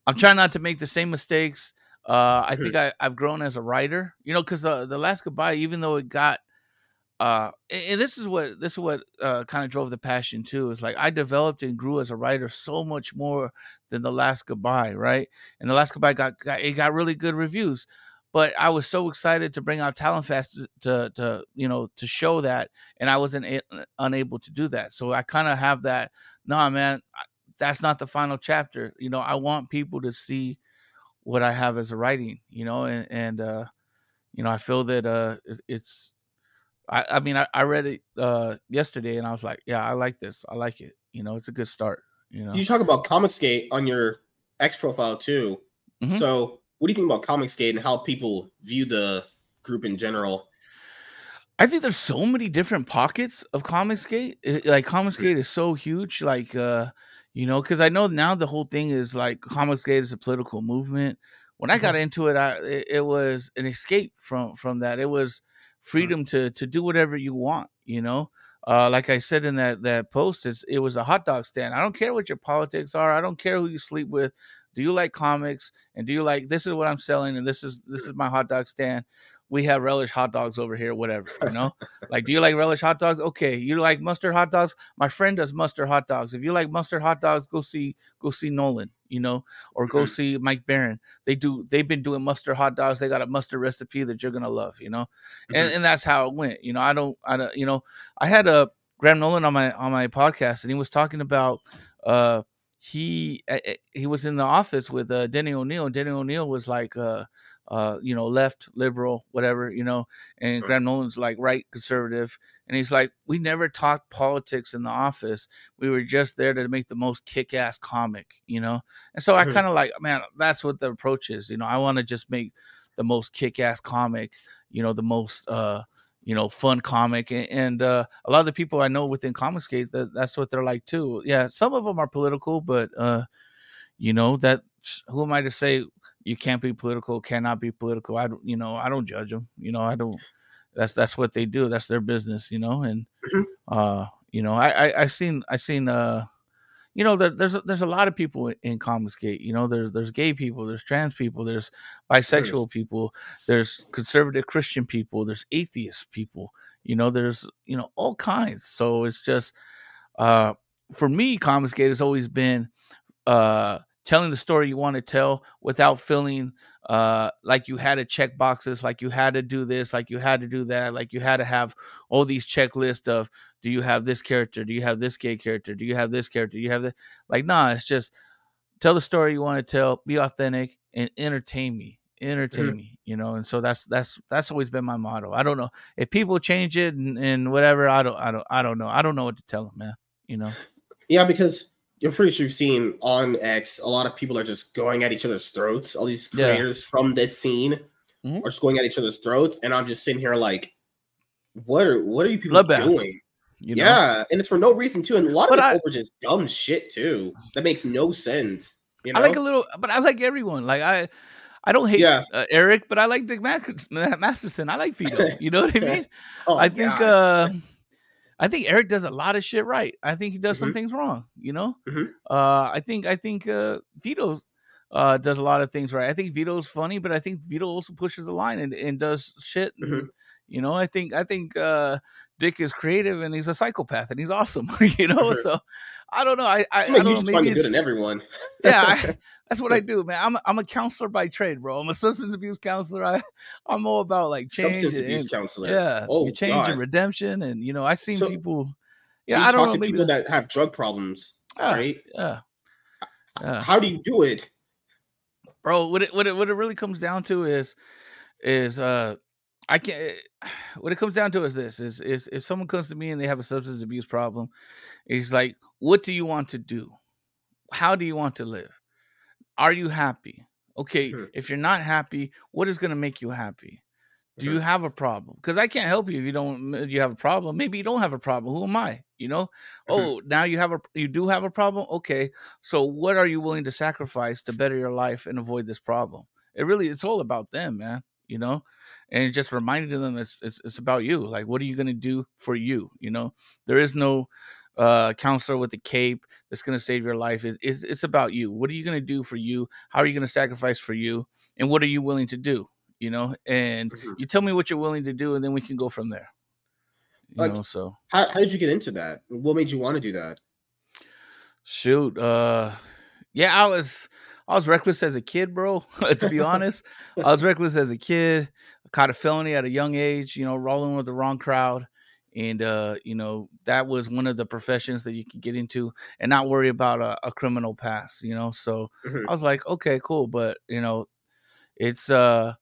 I'm trying not to make the same mistakes. Uh, I think I, I've grown as a writer, you know, because the the last goodbye, even though it got, uh, and this is what this is what uh, kind of drove the passion too. Is like I developed and grew as a writer so much more than the last goodbye, right? And the last goodbye got, got it got really good reviews, but I was so excited to bring out Talent Fest to, to, to you know to show that, and I wasn't a- unable to do that. So I kind of have that. Nah, man, that's not the final chapter. You know, I want people to see what I have as a writing, you know, and, and uh, you know, I feel that uh, it's, I, I mean, I, I read it uh, yesterday and I was like, yeah, I like this. I like it. You know, it's a good start. You know, you talk about Comicsgate on your X profile too. Mm-hmm. So, what do you think about Comicsgate and how people view the group in general? I think there's so many different pockets of Comicsgate. It, like. Comicsgate is so huge. Like, uh, you know, because I know now the whole thing is like Comicsgate is a political movement. When I got mm-hmm. into it, I it, it, was an escape from from that. It was mm-hmm. freedom to to do whatever you want. You know, uh, like I said in that that post, it's, it was a hot dog stand. I don't care what your politics are. I don't care who you sleep with. Do you like comics? And do you like this is what I'm selling? And this is this is my hot dog stand we have relish hot dogs over here, whatever, you know? like, do you like relish hot dogs? Okay. You like mustard hot dogs? My friend does mustard hot dogs. If you like mustard hot dogs, go see go see Nolan, you know, or go mm-hmm. see Mike Baron. They do they've been doing mustard hot dogs. They got a mustard recipe that you're gonna love, you know? Mm-hmm. And and that's how it went. You know, I don't I don't you know, I had a Graham Nolan on my on my podcast and he was talking about uh he he was in the office with uh, Denny O'Neil. Denny O'Neil was like uh uh, you know, left, liberal, whatever, you know, and sure. Graham Nolan's like right, conservative. And he's like, we never talked politics in the office. We were just there to make the most kick ass comic, you know? And so I mm-hmm. kind of like, man, that's what the approach is. You know, I want to just make the most kick ass comic, you know, the most, uh, you know, fun comic. And, and uh, a lot of the people I know within Comicsgate, that, that's what they're like too. Yeah, some of them are political, but, uh, you know, that who am I to say you can't be political, cannot be political. I don't, you know, I don't judge them. You know, I don't. That's that's what they do. That's their business. You know, and mm-hmm. uh, you know, I, I I seen I seen uh, you know, there, there's there's a lot of people in Comicsgate. You know, there's there's gay people, there's trans people, there's bisexual people, there's conservative Christian people, there's atheist people. You know, there's you know all kinds. So it's just uh, for me, Comicsgate has always been uh telling the story you want to tell without feeling uh, like you had to check boxes, like you had to do this, like you had to do that, like you had to have all these checklists of do you have this character, do you have this gay character, do you have this character, do you have this? Like, nah, it's just tell the story you want to tell, be authentic, and entertain me, entertain mm-hmm. me, you know. And so that's that's that's always been my motto. I don't know if people change it and, and whatever. I don't I don't I don't know. I don't know what to tell them, man. You know. Yeah, because you're pretty sure you've seen on X, a lot of people are just going at each other's throats. All these creators yeah. from this scene mm-hmm. are just going at each other's throats, and I'm just sitting here like, what are what are you people Bloodbath. doing? You know? Yeah, and it's for no reason too, and a lot but of it's I, over just dumb shit too. That makes no sense. You know? I like a little, but I like everyone. Like I, I don't hate yeah. uh, Eric, but I like Dick Masterson. I like Vito. You know what I mean? oh, I think. Uh I think Eric does a lot of shit right. I think he does mm-hmm. some things wrong. You know, mm-hmm. uh, I think I think uh, Vito uh, does a lot of things right. I think Vito's funny, but I think Vito also pushes the line and, and does shit. Mm-hmm. You know, I think I think uh, Dick is creative and he's a psychopath and he's awesome. you know, mm-hmm. so I don't know. I I, I don't know. Maybe good in everyone. yeah, I, that's what I do, man. I'm a, I'm a counselor by trade, bro. I'm a substance abuse counselor. I I'm all about like change. Substance abuse counselor. Yeah, oh, change God. and redemption, and you know, I've seen so, people. Yeah, so I don't know. To people that have drug problems, yeah, right? Yeah. yeah. How do you do it, bro? What it what it what it really comes down to is is uh I can't. What it comes down to is this: is is if someone comes to me and they have a substance abuse problem, it's like, what do you want to do? How do you want to live? Are you happy? Okay, mm-hmm. if you're not happy, what is going to make you happy? Do you have a problem? Because I can't help you if you don't. You have a problem. Maybe you don't have a problem. Who am I? You know. Oh, now you have a. You do have a problem. Okay. So what are you willing to sacrifice to better your life and avoid this problem? It really. It's all about them, man. You know, and just reminding them it's it's, it's about you. Like, what are you gonna do for you? You know, there is no uh counselor with a cape that's going to save your life it, it, it's about you what are you going to do for you how are you going to sacrifice for you and what are you willing to do you know, and mm-hmm. you tell me what you're willing to do, and then we can go from there. You like, know, so how, how did you get into that? What made you want to do that? Shoot, uh, yeah, I was I was reckless as a kid, bro. to be honest, I was reckless as a kid. Caught a felony at a young age. You know, rolling with the wrong crowd, and uh, you know that was one of the professions that you could get into and not worry about a, a criminal past. You know, so mm-hmm. I was like, okay, cool, but you know, it's uh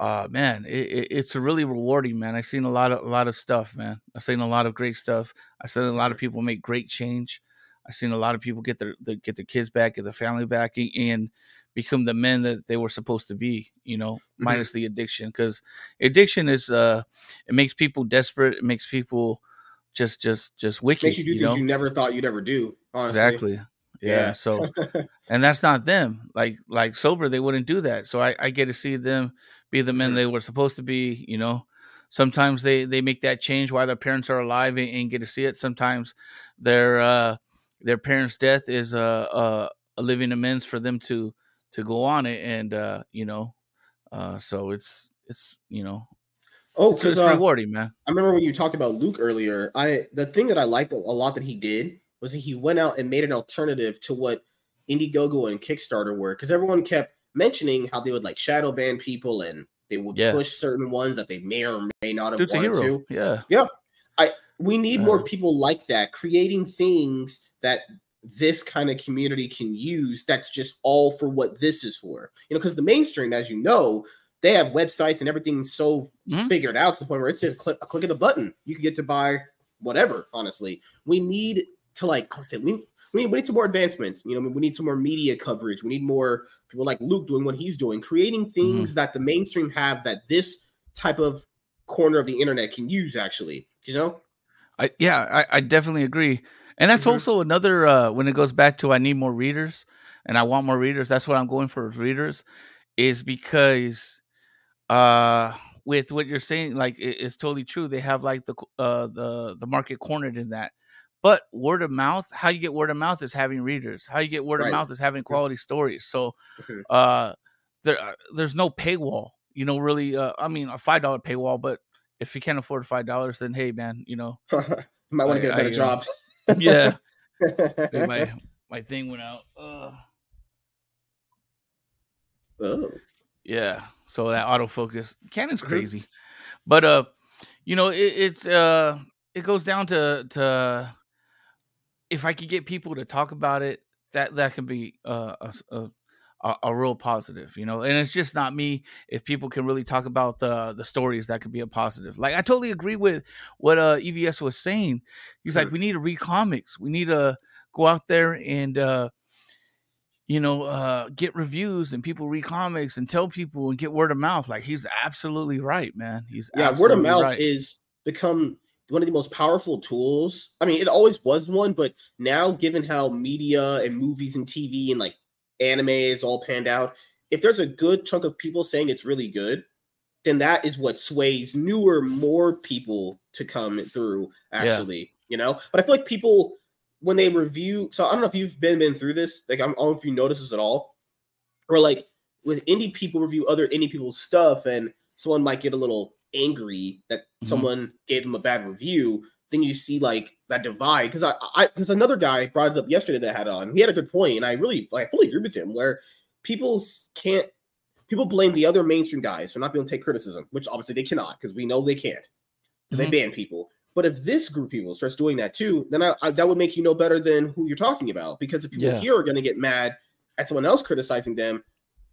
uh man it, it, it's really rewarding man i've seen a lot of a lot of stuff man i've seen a lot of great stuff i've seen a lot of people make great change i've seen a lot of people get their, their get their kids back get their family back and become the men that they were supposed to be you know mm-hmm. minus the addiction because addiction is uh it makes people desperate it makes people just just just wicked makes you do you things know? you never thought you'd ever do honestly. exactly yeah, yeah. so and that's not them like like sober they wouldn't do that so I, I get to see them be the men they were supposed to be. You know, sometimes they they make that change while their parents are alive and, and get to see it. Sometimes their uh, their parents' death is a, a, a living amends for them to to go on it, and uh, you know, uh, so it's it's you know. Oh, because it's, uh, rewarding, man. I remember when you talked about Luke earlier. I the thing that I liked a lot that he did was that he went out and made an alternative to what Indiegogo and Kickstarter were, because everyone kept mentioning how they would like shadow ban people and they would yeah. push certain ones that they may or may not have Dude's wanted to. Yeah. Yeah. I we need more people like that creating things that this kind of community can use that's just all for what this is for. You know, because the mainstream, as you know, they have websites and everything so mm-hmm. figured out to the point where it's a click, a click of a button. You can get to buy whatever, honestly. We need to like, I would say we, we need, we need some more advancements. You know, we need some more media coverage. We need more people like Luke doing what he's doing, creating things mm-hmm. that the mainstream have that this type of corner of the internet can use. Actually, you know. I yeah, I, I definitely agree, and that's mm-hmm. also another uh, when it goes back to I need more readers and I want more readers. That's what I'm going for readers, is because uh with what you're saying, like it, it's totally true. They have like the uh the the market cornered in that but word of mouth, how you get word of mouth is having readers. How you get word right. of mouth is having quality stories. So mm-hmm. uh, there uh, there's no paywall. You know, really. Uh, I mean, a five dollar paywall, but if you can't afford five dollars, then hey, man, you know, you might want to get a better I, job. Yeah. hey, my my thing went out. Uh, oh. Yeah. So that autofocus, Canon's mm-hmm. crazy, mm-hmm. but uh, you know, it, it's uh, it goes down to to if I could get people to talk about it, that that can be uh, a, a, a real positive, you know. And it's just not me. If people can really talk about the the stories, that could be a positive. Like I totally agree with what uh, EVS was saying. He's sure. like, we need to read comics. We need to go out there and uh, you know uh, get reviews and people read comics and tell people and get word of mouth. Like he's absolutely right, man. He's yeah. Word of mouth right. is become one of the most powerful tools. I mean, it always was one, but now, given how media and movies and TV and like anime is all panned out, if there's a good chunk of people saying it's really good, then that is what sways newer, more people to come through. Actually, yeah. you know. But I feel like people when they review. So I don't know if you've been been through this. Like I don't know if you notice this at all, or like with indie people review other indie people's stuff, and someone might get a little angry that mm-hmm. someone gave them a bad review, then you see like that divide. Because I, I, because another guy brought it up yesterday that I had on. He had a good point, and I really, I fully agree with him. Where people can't, people blame the other mainstream guys for not being able to take criticism, which obviously they cannot because we know they can't because mm-hmm. they ban people. But if this group of people starts doing that too, then I, I, that would make you know better than who you're talking about. Because if people yeah. here are going to get mad at someone else criticizing them,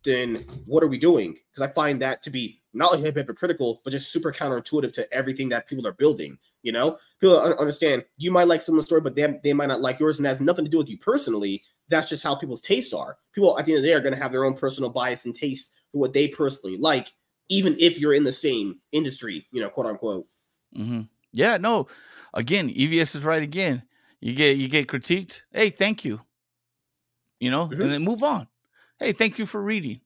then what are we doing? Because I find that to be not only hypocritical, but just super counterintuitive to everything that people are building. You know, people understand you might like someone's story, but they, they might not like yours, and has nothing to do with you personally. That's just how people's tastes are. People at the end of the day are going to have their own personal bias and taste for what they personally like, even if you're in the same industry, you know, quote unquote. Mm-hmm. Yeah, no. Again, EVS is right again. You get you get critiqued. Hey, thank you. You know, mm-hmm. and then move on. Hey, thank you for reading.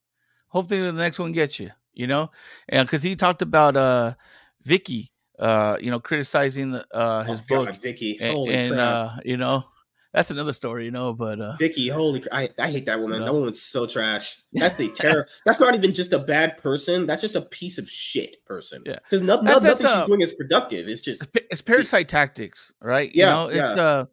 Hopefully the next one gets you. You know, and because he talked about uh Vicky, uh, you know, criticizing uh his oh, book, Vicky, and, and uh, you know, that's another story, you know. But uh Vicky, holy, I, I hate that woman. You know? That woman's so trash. That's the terror. that's not even just a bad person. That's just a piece of shit person. Yeah, because no, no, nothing uh, she's doing is productive. It's just it's parasite tactics, right? Yeah, you know, yeah. it's uh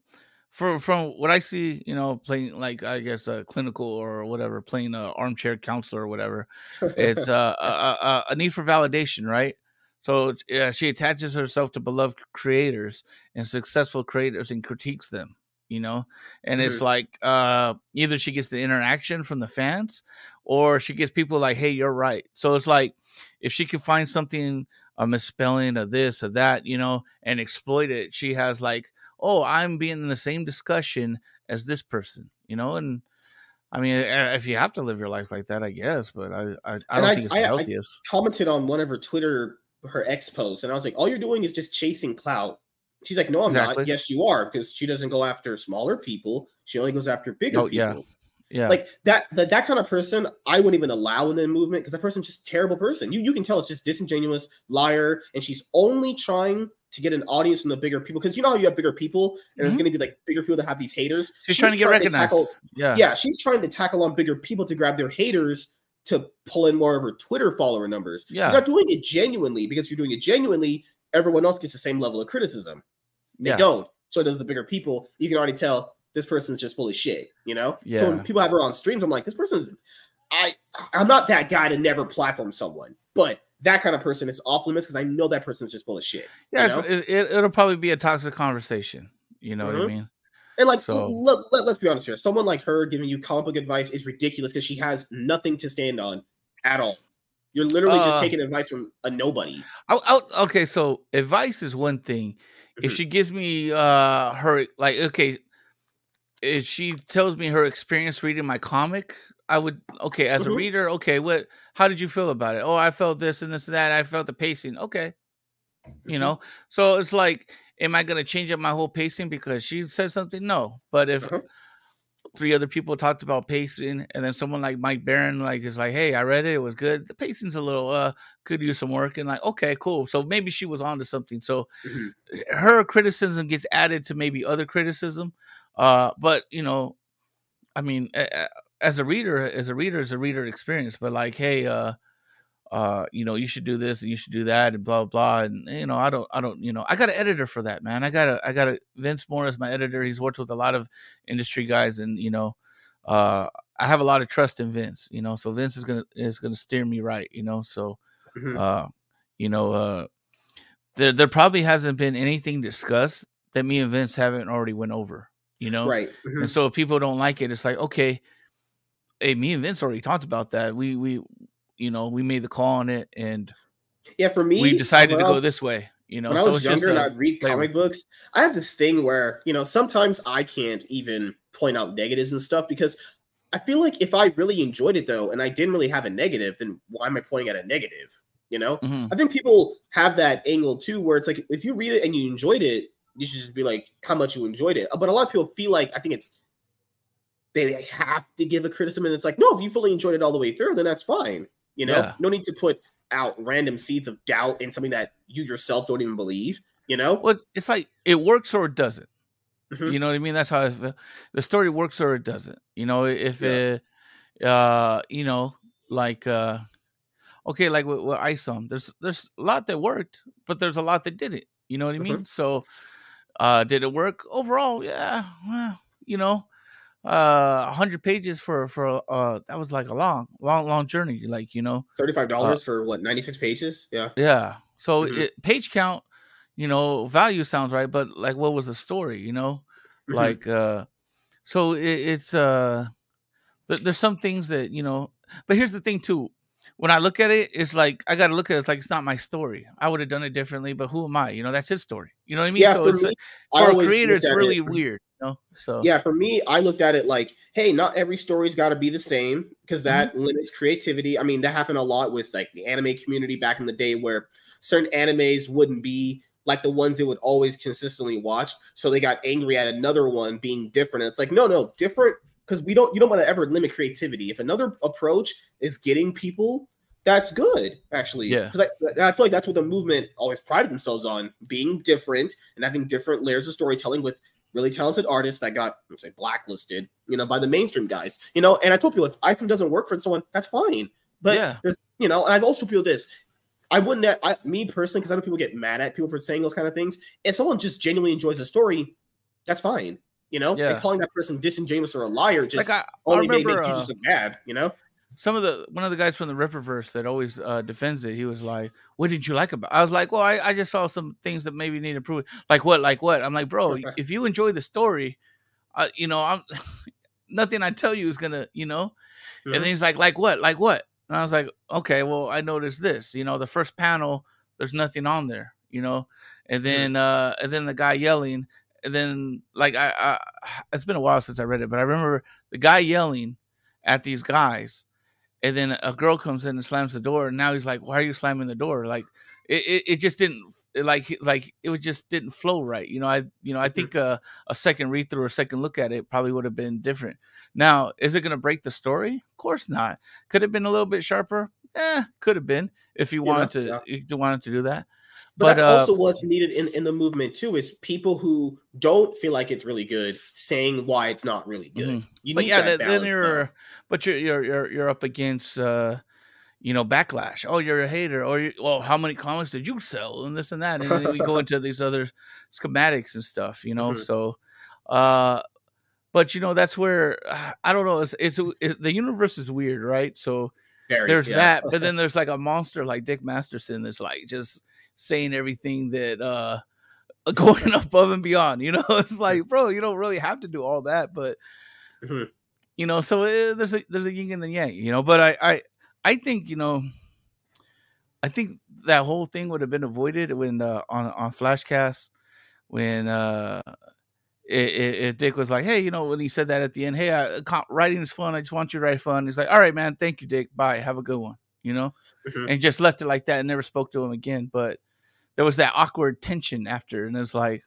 from from what I see, you know, playing like I guess a clinical or whatever, playing a armchair counselor or whatever, it's uh, a, a, a, need for validation, right? So uh, she attaches herself to beloved creators and successful creators and critiques them you know and mm-hmm. it's like uh either she gets the interaction from the fans or she gets people like hey you're right so it's like if she can find something a misspelling of this or that you know and exploit it she has like oh i'm being in the same discussion as this person you know and I mean, if you have to live your life like that, I guess, but I I, I don't I, think it's the healthiest. I commented on one of her Twitter her ex posts, and I was like, all you're doing is just chasing clout. She's like, no, I'm exactly. not. Yes, you are, because she doesn't go after smaller people. She only goes after bigger oh, people. Yeah. Yeah. Like that, that that kind of person, I wouldn't even allow in the movement because that person's just terrible person. You you can tell it's just disingenuous, liar, and she's only trying to get an audience from the bigger people because you know how you have bigger people and mm-hmm. there's going to be like bigger people that have these haters. She's, she's trying to get recognized. To tackle, yeah, yeah, she's trying to tackle on bigger people to grab their haters to pull in more of her Twitter follower numbers. Yeah, she's not doing it genuinely because if you're doing it genuinely. Everyone else gets the same level of criticism. They yeah. don't. So does the bigger people. You can already tell this person's just full of shit, you know? Yeah. So when people have her on streams, I'm like, this person's I I'm not that guy to never platform someone, but that kind of person is off limits because I know that person's just full of shit. Yeah, you know? it, will probably be a toxic conversation. You know mm-hmm. what I mm-hmm. mean? And like, so, let, let, us be honest here. Someone like her giving you comic book advice is ridiculous because she has nothing to stand on at all. You're literally uh, just taking advice from a nobody. I, I, okay, so advice is one thing. Mm-hmm. If she gives me uh her like okay, if she tells me her experience reading my comic, I would okay as mm-hmm. a reader. Okay, what? How did you feel about it? Oh, I felt this and this and that. I felt the pacing. Okay, mm-hmm. you know. So it's like, am I gonna change up my whole pacing because she said something? No. But if uh-huh three other people talked about pacing, and then someone like Mike Baron like is like, "Hey, I read it; it was good. The pacing's a little uh could use some work." And like, okay, cool. So maybe she was onto something. So mm-hmm. her criticism gets added to maybe other criticism. Uh, but you know, I mean, as a reader, as a reader, as a reader experience. But like, hey, uh, uh, you know, you should do this and you should do that and blah blah. And you know, I don't, I don't, you know, I got an editor for that, man. I got a, I got a Vince Moore as my editor. He's worked with a lot of industry guys, and you know, uh, I have a lot of trust in Vince. You know, so Vince is gonna is gonna steer me right. You know, so, mm-hmm. uh, you know, uh, there there probably hasn't been anything discussed that me and Vince haven't already went over. You know, right? Mm-hmm. And so if people don't like it, it's like okay. Hey, me and Vince already talked about that. We we you know, we made the call on it, and yeah, for me, we decided to go this way. You know, when I was younger and I'd read comic books, I have this thing where you know sometimes I can't even point out negatives and stuff because I feel like if I really enjoyed it though, and I didn't really have a negative, then why am I pointing at a negative? You know, mm-hmm. I think people have that angle too, where it's like if you read it and you enjoyed it, you should just be like how much you enjoyed it. But a lot of people feel like I think it's they have to give a criticism, and it's like no, if you fully enjoyed it all the way through, then that's fine. You know, yeah. no need to put out random seeds of doubt in something that you yourself don't even believe. You know, well, it's like it works or it doesn't. Mm-hmm. You know what I mean? That's how feel. the story works or it doesn't. You know, if yeah. it, uh, you know, like, uh, okay, like with, with ISOM, there's there's a lot that worked, but there's a lot that didn't. You know what I mean? Mm-hmm. So, uh, did it work overall? Yeah, well, you know, uh 100 pages for for uh that was like a long long long journey like you know $35 uh, for what 96 pages yeah yeah so mm-hmm. it, page count you know value sounds right but like what was the story you know mm-hmm. like uh so it, it's uh th- there's some things that you know but here's the thing too. When I look at it, it's like I got to look at it. It's like it's not my story. I would have done it differently, but who am I? You know, that's his story. You know what I mean? Yeah, so for it's me, I for a creator, it's really it- weird. Know? So Yeah, for me, I looked at it like, hey, not every story's got to be the same because mm-hmm. that limits creativity. I mean, that happened a lot with like the anime community back in the day where certain animes wouldn't be like the ones they would always consistently watch. So they got angry at another one being different. And It's like, no, no, different because we don't you don't want to ever limit creativity. If another approach is getting people, that's good, actually. Yeah. 'Cause I, I feel like that's what the movement always prided themselves on, being different and having different layers of storytelling with really talented artists that got let's say blacklisted, you know, by the mainstream guys. You know, and I told people if ISOM doesn't work for someone, that's fine. But Yeah. there's you know, and I've also told people this. I wouldn't I, me personally, because I know people get mad at people for saying those kind of things. If someone just genuinely enjoys the story, that's fine. You know, Yeah. and calling that person disingenuous or a liar just like I, I only make, remember makes you uh, bad. You know, some of the one of the guys from the Rippaverse that always uh, defends it. He was like, "What did you like about?" It? I was like, "Well, I, I just saw some things that maybe need improvement." Like what? Like what? I'm like, bro, if you enjoy the story, uh, you know, I'm nothing I tell you is gonna, you know. Mhm. And then he's like, "Like what? Like what?" And I was like, "Okay, well, I noticed this. You know, the first panel, there's nothing on there. You know, and then uh, and then the guy yelling." And then, like I, I, it's been a while since I read it, but I remember the guy yelling at these guys, and then a girl comes in and slams the door and now he's like why are you slamming the door? Like it, it, it just didn't it like like it was just didn't flow right you know i you know i Mhm. think uh, a second read through or a second look at it probably would have been different. Now is it going to break the story? Of course not. Could have been a little bit sharper? Eh could have been if you wanted to yeah. if you wanted to do that but, uh, also what's needed in in the movement too. Is people who don't feel like it's really good saying why it's not really good. Mhm. You but need yeah that then, you're but you're you're you're, you're up against uh you know backlash oh you're a hater or you, well how many comics did you sell and this and that and then we go into these other schematics and stuff you know Mhm. so uh but you know that's where i don't know it's it's it, the universe is weird right so Very, there's yeah. that but then there's like a monster like dick masterson that's like just saying everything that uh going above and beyond you know? It's like bro you don't really have to do all that but Mhm. you know so uh, there's a there's a yin and the yang you know? But i i i think you know i think that whole thing would have been avoided when uh on on flashcast when uh it, it, it dick was like hey you know when he said that at the end hey I, writing is fun i just want you to write fun he's like all right man thank you dick bye have a good one you know Mhm. and just left it like that and never spoke to him again but there was that awkward tension after and it's like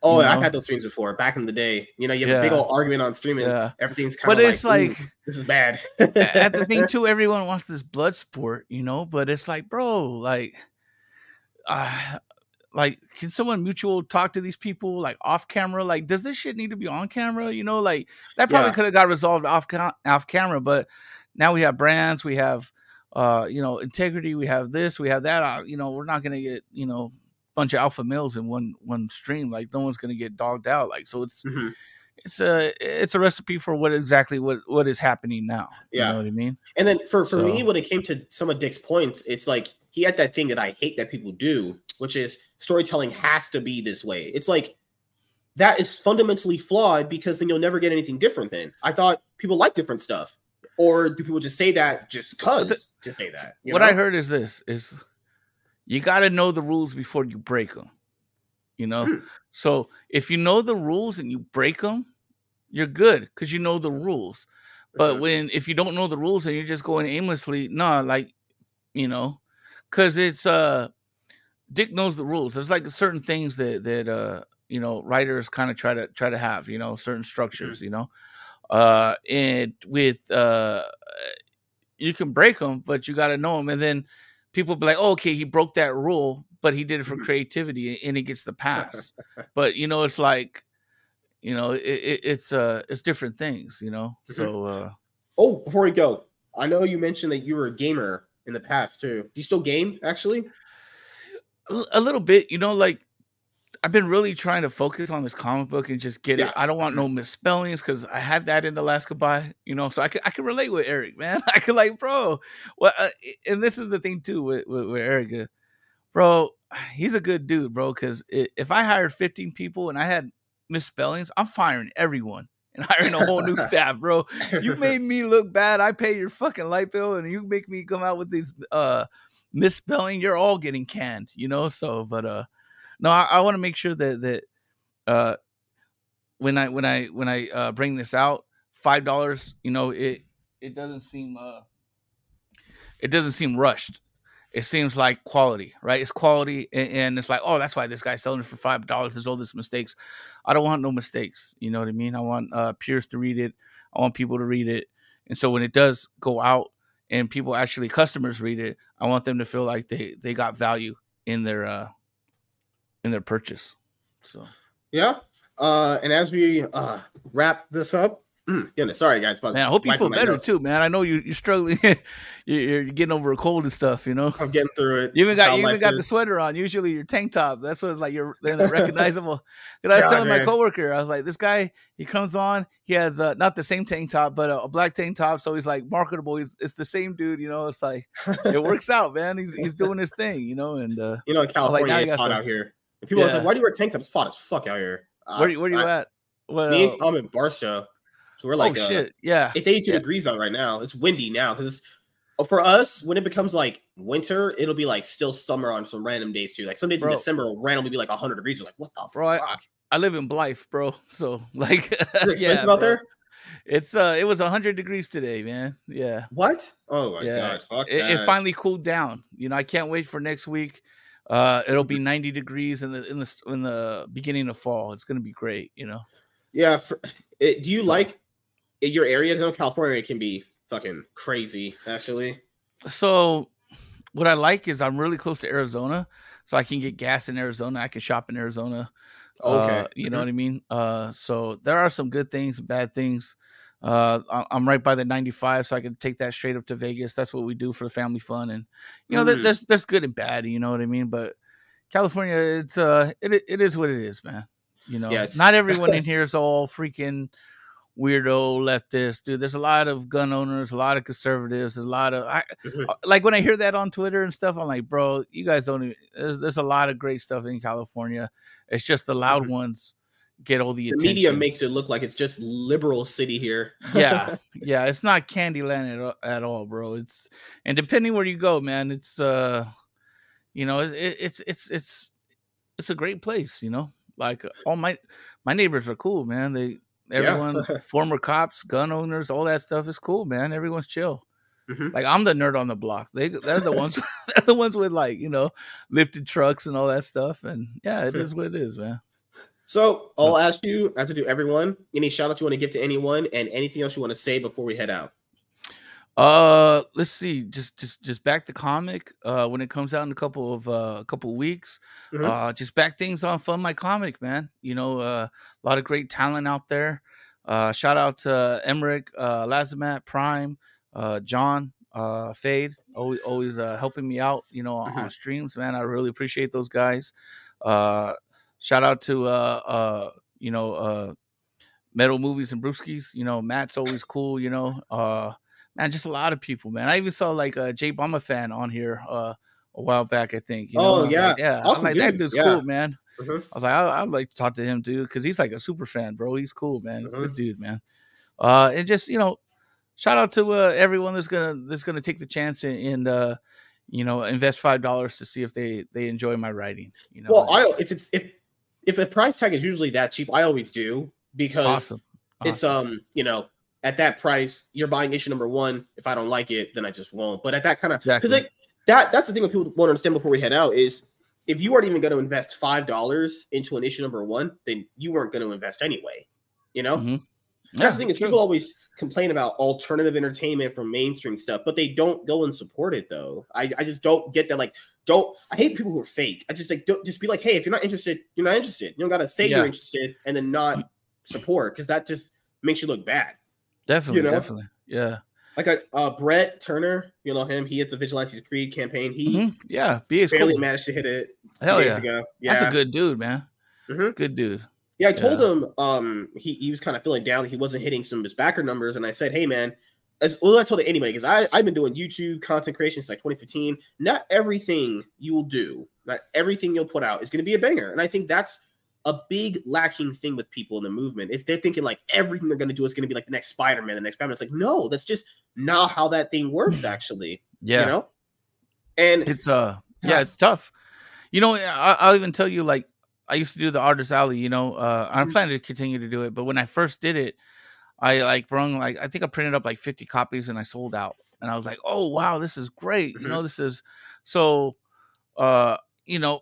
Oh, I've know? had those streams before. Back in the day, you know, you have a big old argument on streaming. Yeah. everything's kind of. but it's like this is bad. at the thing too, everyone wants this blood sport, you know. But it's like, bro, like, uh, like, can someone mutual talk to these people like off camera? Like, does this shit need to be on camera? You know, like that probably Yeah. could have got resolved off off camera, but now we have brands, we have, uh, you know, integrity, we have this, we have that. Uh, you know, we're not gonna get, you know, bunch of alpha males in one one stream. Like, no one's gonna get dogged out. Like, so it's Mhm. it's a it's a recipe for what exactly what what is happening now. Yeah. you know what I mean. And then for for me, when it came to some of Dick's points, it's like he had that thing that I hate that people do, which is storytelling has to be this way. It's like that is fundamentally flawed because then you'll never get anything different. Then I thought people like different stuff, or do people just say that just cause to say that? you what know? I heard is this: is you got to know the rules before you break them. You know, Hmm. so if you know the rules and you break them, you're good because you know the rules. But Mhm. when if you don't know the rules and you're just going aimlessly, nah, like you know, because it's uh, Dick knows the rules. There's like certain things that that uh, you know, writers kind of try to try to have, you know, certain structures, you know, uh, and with uh, you can break them, but you got to know them, and then people be like, oh, okay, he broke that rule, but he did it for Mhm. creativity, and he gets the pass. but you know, it's like, you know, it, it, it's uh, it's different things, you know. Mhm. So uh, Oh, before we go, I know you mentioned that you were a gamer in the past too. Do you still game actually? a little bit, you know, like I've been really trying to focus on this comic book and just get Yeah. it. I don't want no misspellings because I had that in the last goodbye, you know. So I can I could relate with Eric, man. I could like, bro. Well, uh, and this is the thing too with with, with Eric, uh, bro. He's a good dude, bro. Because if I hired 15 people and I had misspellings, I'm firing everyone. and hiring a whole new staff, bro. You made me look bad. I pay your fucking light bill, and you make me come out with these uh misspelling. You're all getting canned, you know. So, but uh, no, I, I want to make sure that that uh, when I when I when I uh, bring this out, five dollars, you know, it it doesn't seem uh, it doesn't seem rushed it seems like quality, right? It's quality, and, it's like, oh, that's why this guy's selling it for five dollars. There's all these mistakes. I don't want no mistakes. You know what I mean? I want uh, peers to read it. I want people to read it, and so when it does go out and people actually customers read it, I want them to feel like they they got value in their uh in their purchase. So yeah. Uh, and as we uh wrap this up, Mm, goodness, sorry guys. Man, I hope you feel better too, man. I know you you're struggling. you're, getting over a cold and stuff. You know, I'm getting through it. You even got you even got the sweater on. Usually your tank top. That's what's like you're recognizable. Because I was telling man. my coworker, I was like, this guy he comes on. He has uh, not the same tank top, but a, a, black tank top. So he's like marketable. He's it's the same dude. You know, it's like it works out, man. He's he's doing his thing. You know, and uh, you know, in California, like, it's hot some... out here. And people yeah. are like, why do you wear tank tops? It's hot as fuck out here. Uh, where, where are you I, at? What, me, uh, I'm in Barstow. So we're like, oh, uh, shit, yeah. It's 82 yeah. degrees out right now. It's windy now because uh, for us, when it becomes like winter, it'll be like still summer on some random days too. Like some days bro. in December will randomly be like 100 degrees. You're like, what the bro, fuck? I, I live in Blythe, bro. So like, it's yeah, out there. It's uh, it was 100 degrees today, man. Yeah. What? Oh my yeah. god, fuck it, it, finally cooled down. You know, I can't wait for next week. Uh, it'll be 90 degrees in the in the in the beginning of fall. It's gonna be great. You know. Yeah. For, it, do you like your area, in California, it can be fucking crazy, actually. So, what I like is I'm really close to Arizona, so I can get gas in Arizona. I can shop in Arizona. Okay, uh, you mm-hmm. know what I mean. Uh, so there are some good things, bad things. Uh, I'm right by the 95, so I can take that straight up to Vegas. That's what we do for the family fun, and you know, mm. there's there's good and bad. You know what I mean? But California, it's uh, it it is what it is, man. You know, yeah, not everyone in here is all freaking weirdo leftist dude there's a lot of gun owners a lot of conservatives a lot of I, mm-hmm. Uh, like when i hear that on twitter and stuff i'm like bro you guys don't even there's, there's a lot of great stuff in california it's just the loud mm-hmm. ones get all the, the media makes it look like it's just liberal city here yeah yeah it's not candyland at, at all bro it's and depending where you go man it's uh you know it, it's it's it's it's a great place you know like all my my neighbors are cool man they Everyone, yeah. former cops, gun owners, all that stuff is cool, man. Everyone's chill. Mm-hmm. Like I'm the nerd on the block. They they're the ones they're the ones with like you know lifted trucks and all that stuff. And yeah, it is what it is, man. So I'll ask you, as I do everyone, any shout out you want to give to anyone, and anything else you want to say before we head out. Uh, let's see. Just, just, just back the comic. Uh, when it comes out in a couple of uh, a couple of weeks. Mm-hmm. Uh, just back things on Fund My Comic, man. You know, uh, a lot of great talent out there. Uh, shout out to Emmerich, uh, Lazamat, Prime, uh, John, uh, Fade, always, always uh, helping me out. You know, mm-hmm. on streams, man. I really appreciate those guys. Uh, shout out to uh, uh, you know, uh, Metal Movies and Brewskis. You know, Matt's always cool. You know, uh man, just a lot of people, man. I even saw like a Jay Bomba fan on here uh, a while back, I think. You know? Oh yeah, like, yeah. Awesome, like, dude. that dude's yeah. cool, man. Mm-hmm. I was like, I, would like to talk to him too, because he's like a super fan, bro. He's cool, man. Mm-hmm. Good dude, man. Uh, and just you know, shout out to uh, everyone that's gonna that's gonna take the chance and, and uh, you know, invest five dollars to see if they they enjoy my writing. You know, well, I if it's if if a price tag is usually that cheap, I always do because awesome. Awesome. it's um you know at that price, you're buying issue number one. If I don't like it, then I just won't. But at that kind of because exactly. like that that's the thing that people want to understand before we head out is if you weren't even going to invest five dollars into an issue number one, then you weren't going to invest anyway. You know, mm-hmm. Yeah, that's the thing is true. people always complain about alternative entertainment from mainstream stuff, but they don't go and support it though. I, I just don't get that. Like, don't I hate people who are fake. I just like don't just be like, hey, if you're not interested, you're not interested. You don't gotta say yeah. you're interested and then not support because that just makes you look bad. Definitely, you know? definitely. Yeah. Like a uh, Brett Turner, you know him. He hit the Vigilantes Creed campaign. He mm-hmm. yeah, BA's barely cool. managed to hit it. Hell yeah. Ago. yeah, that's a good dude, man. Mm-hmm. Good dude. Yeah, I told yeah. him um he, he was kind of feeling down. He wasn't hitting some of his backer numbers, and I said, hey man, as well, I told it anyway because I I've been doing YouTube content creation since like 2015. Not everything you will do, not everything you'll put out is going to be a banger, and I think that's a big lacking thing with people in the movement is they're thinking like everything they're going to do is going to be like the next Spider-Man, the next Batman. It's like, no, that's just not how that thing works, actually. Yeah. You know? And it's uh yeah, it's tough. You know, I, will even tell you like I used to do the artist alley. You know, uh, I'm mm-hmm. planning to continue to do it, but when I first did it, I like brung like I think I printed up like 50 copies and I sold out, and I was like, oh wow, this is great. Mm-hmm. You know, this is so. Uh, you know,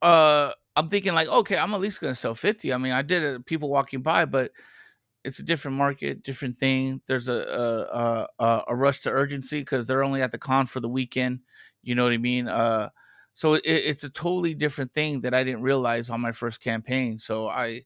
uh, I'm thinking like, okay, I'm at least gonna sell 50. I mean, I did it, people walking by, but it's a different market, different thing. There's a a, a, a rush to urgency because they're only at the con for the weekend. You know what I mean? Uh, so it, it's a totally different thing that I didn't realize on my first campaign. So I,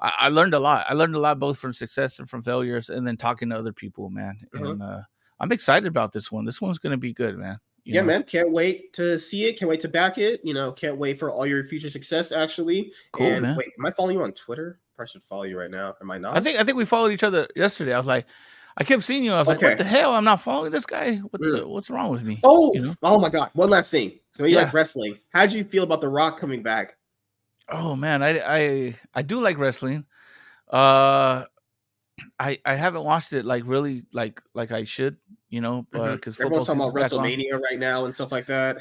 I learned a lot. I learned a lot both from success and from failures, and then talking to other people, man. Mm-hmm. And uh, I'm excited about this one. This one's going to be good, man. You yeah, know? man. Can't wait to see it. Can't wait to back it. You know, can't wait for all your future success. Actually, cool, and man. Wait, am I following you on Twitter? I should follow you right now. Am I not? I think I think we followed each other yesterday. I was like, I kept seeing you. I was okay. like, what the hell? I'm not following this guy. What the, what's wrong with me? Oh, you know? oh my god! One last thing. So you yeah. like wrestling? How'd you feel about The Rock coming back? Oh man, I I I do like wrestling. Uh, I I haven't watched it like really like like I should, you know, but because mm-hmm. everyone's talking about WrestleMania on. right now and stuff like that.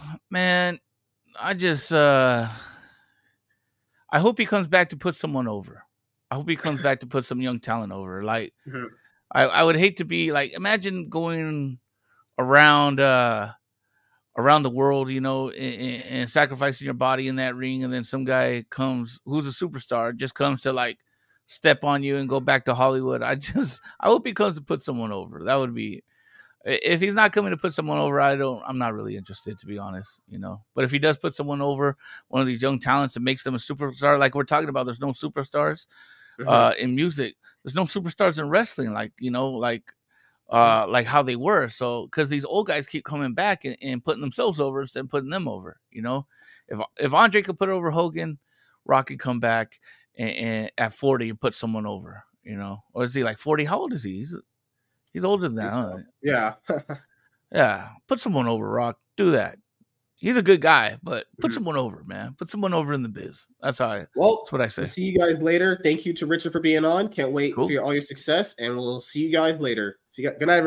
man, I just uh I hope he comes back to put someone over. I hope he comes back to put some young talent over. Like mm-hmm. I, I would hate to be like imagine going around uh around the world, you know, and, and, sacrificing your body in that ring, and then some guy comes who's a superstar just comes to like step on you and go back to Hollywood. I just I hope he comes to put someone over. That would be if he's not coming to put someone over, I don't I'm not really interested to be honest, you know. But if he does put someone over, one of these young talents and makes them a superstar, like we're talking about, there's no superstars mm-hmm. uh, in music. There's no superstars in wrestling, like you know, like uh, like how they were. So because these old guys keep coming back and, and, putting themselves over instead of putting them over. You know, if if Andre could put over Hogan, Rocky come back and, and at 40 and put someone over. You know, or is he like 40? How old is he? He's he's older than that. So. Yeah, yeah. Put someone over, Rock. Do that he's a good guy, but put mm-hmm. someone over, man. Put someone over in the biz. That's how I. Well, that's what I say. see you guys later. Thank you to Richard for being on. Can't wait cool. for your, all your success, and we'll see you guys later. See you, good night, everybody.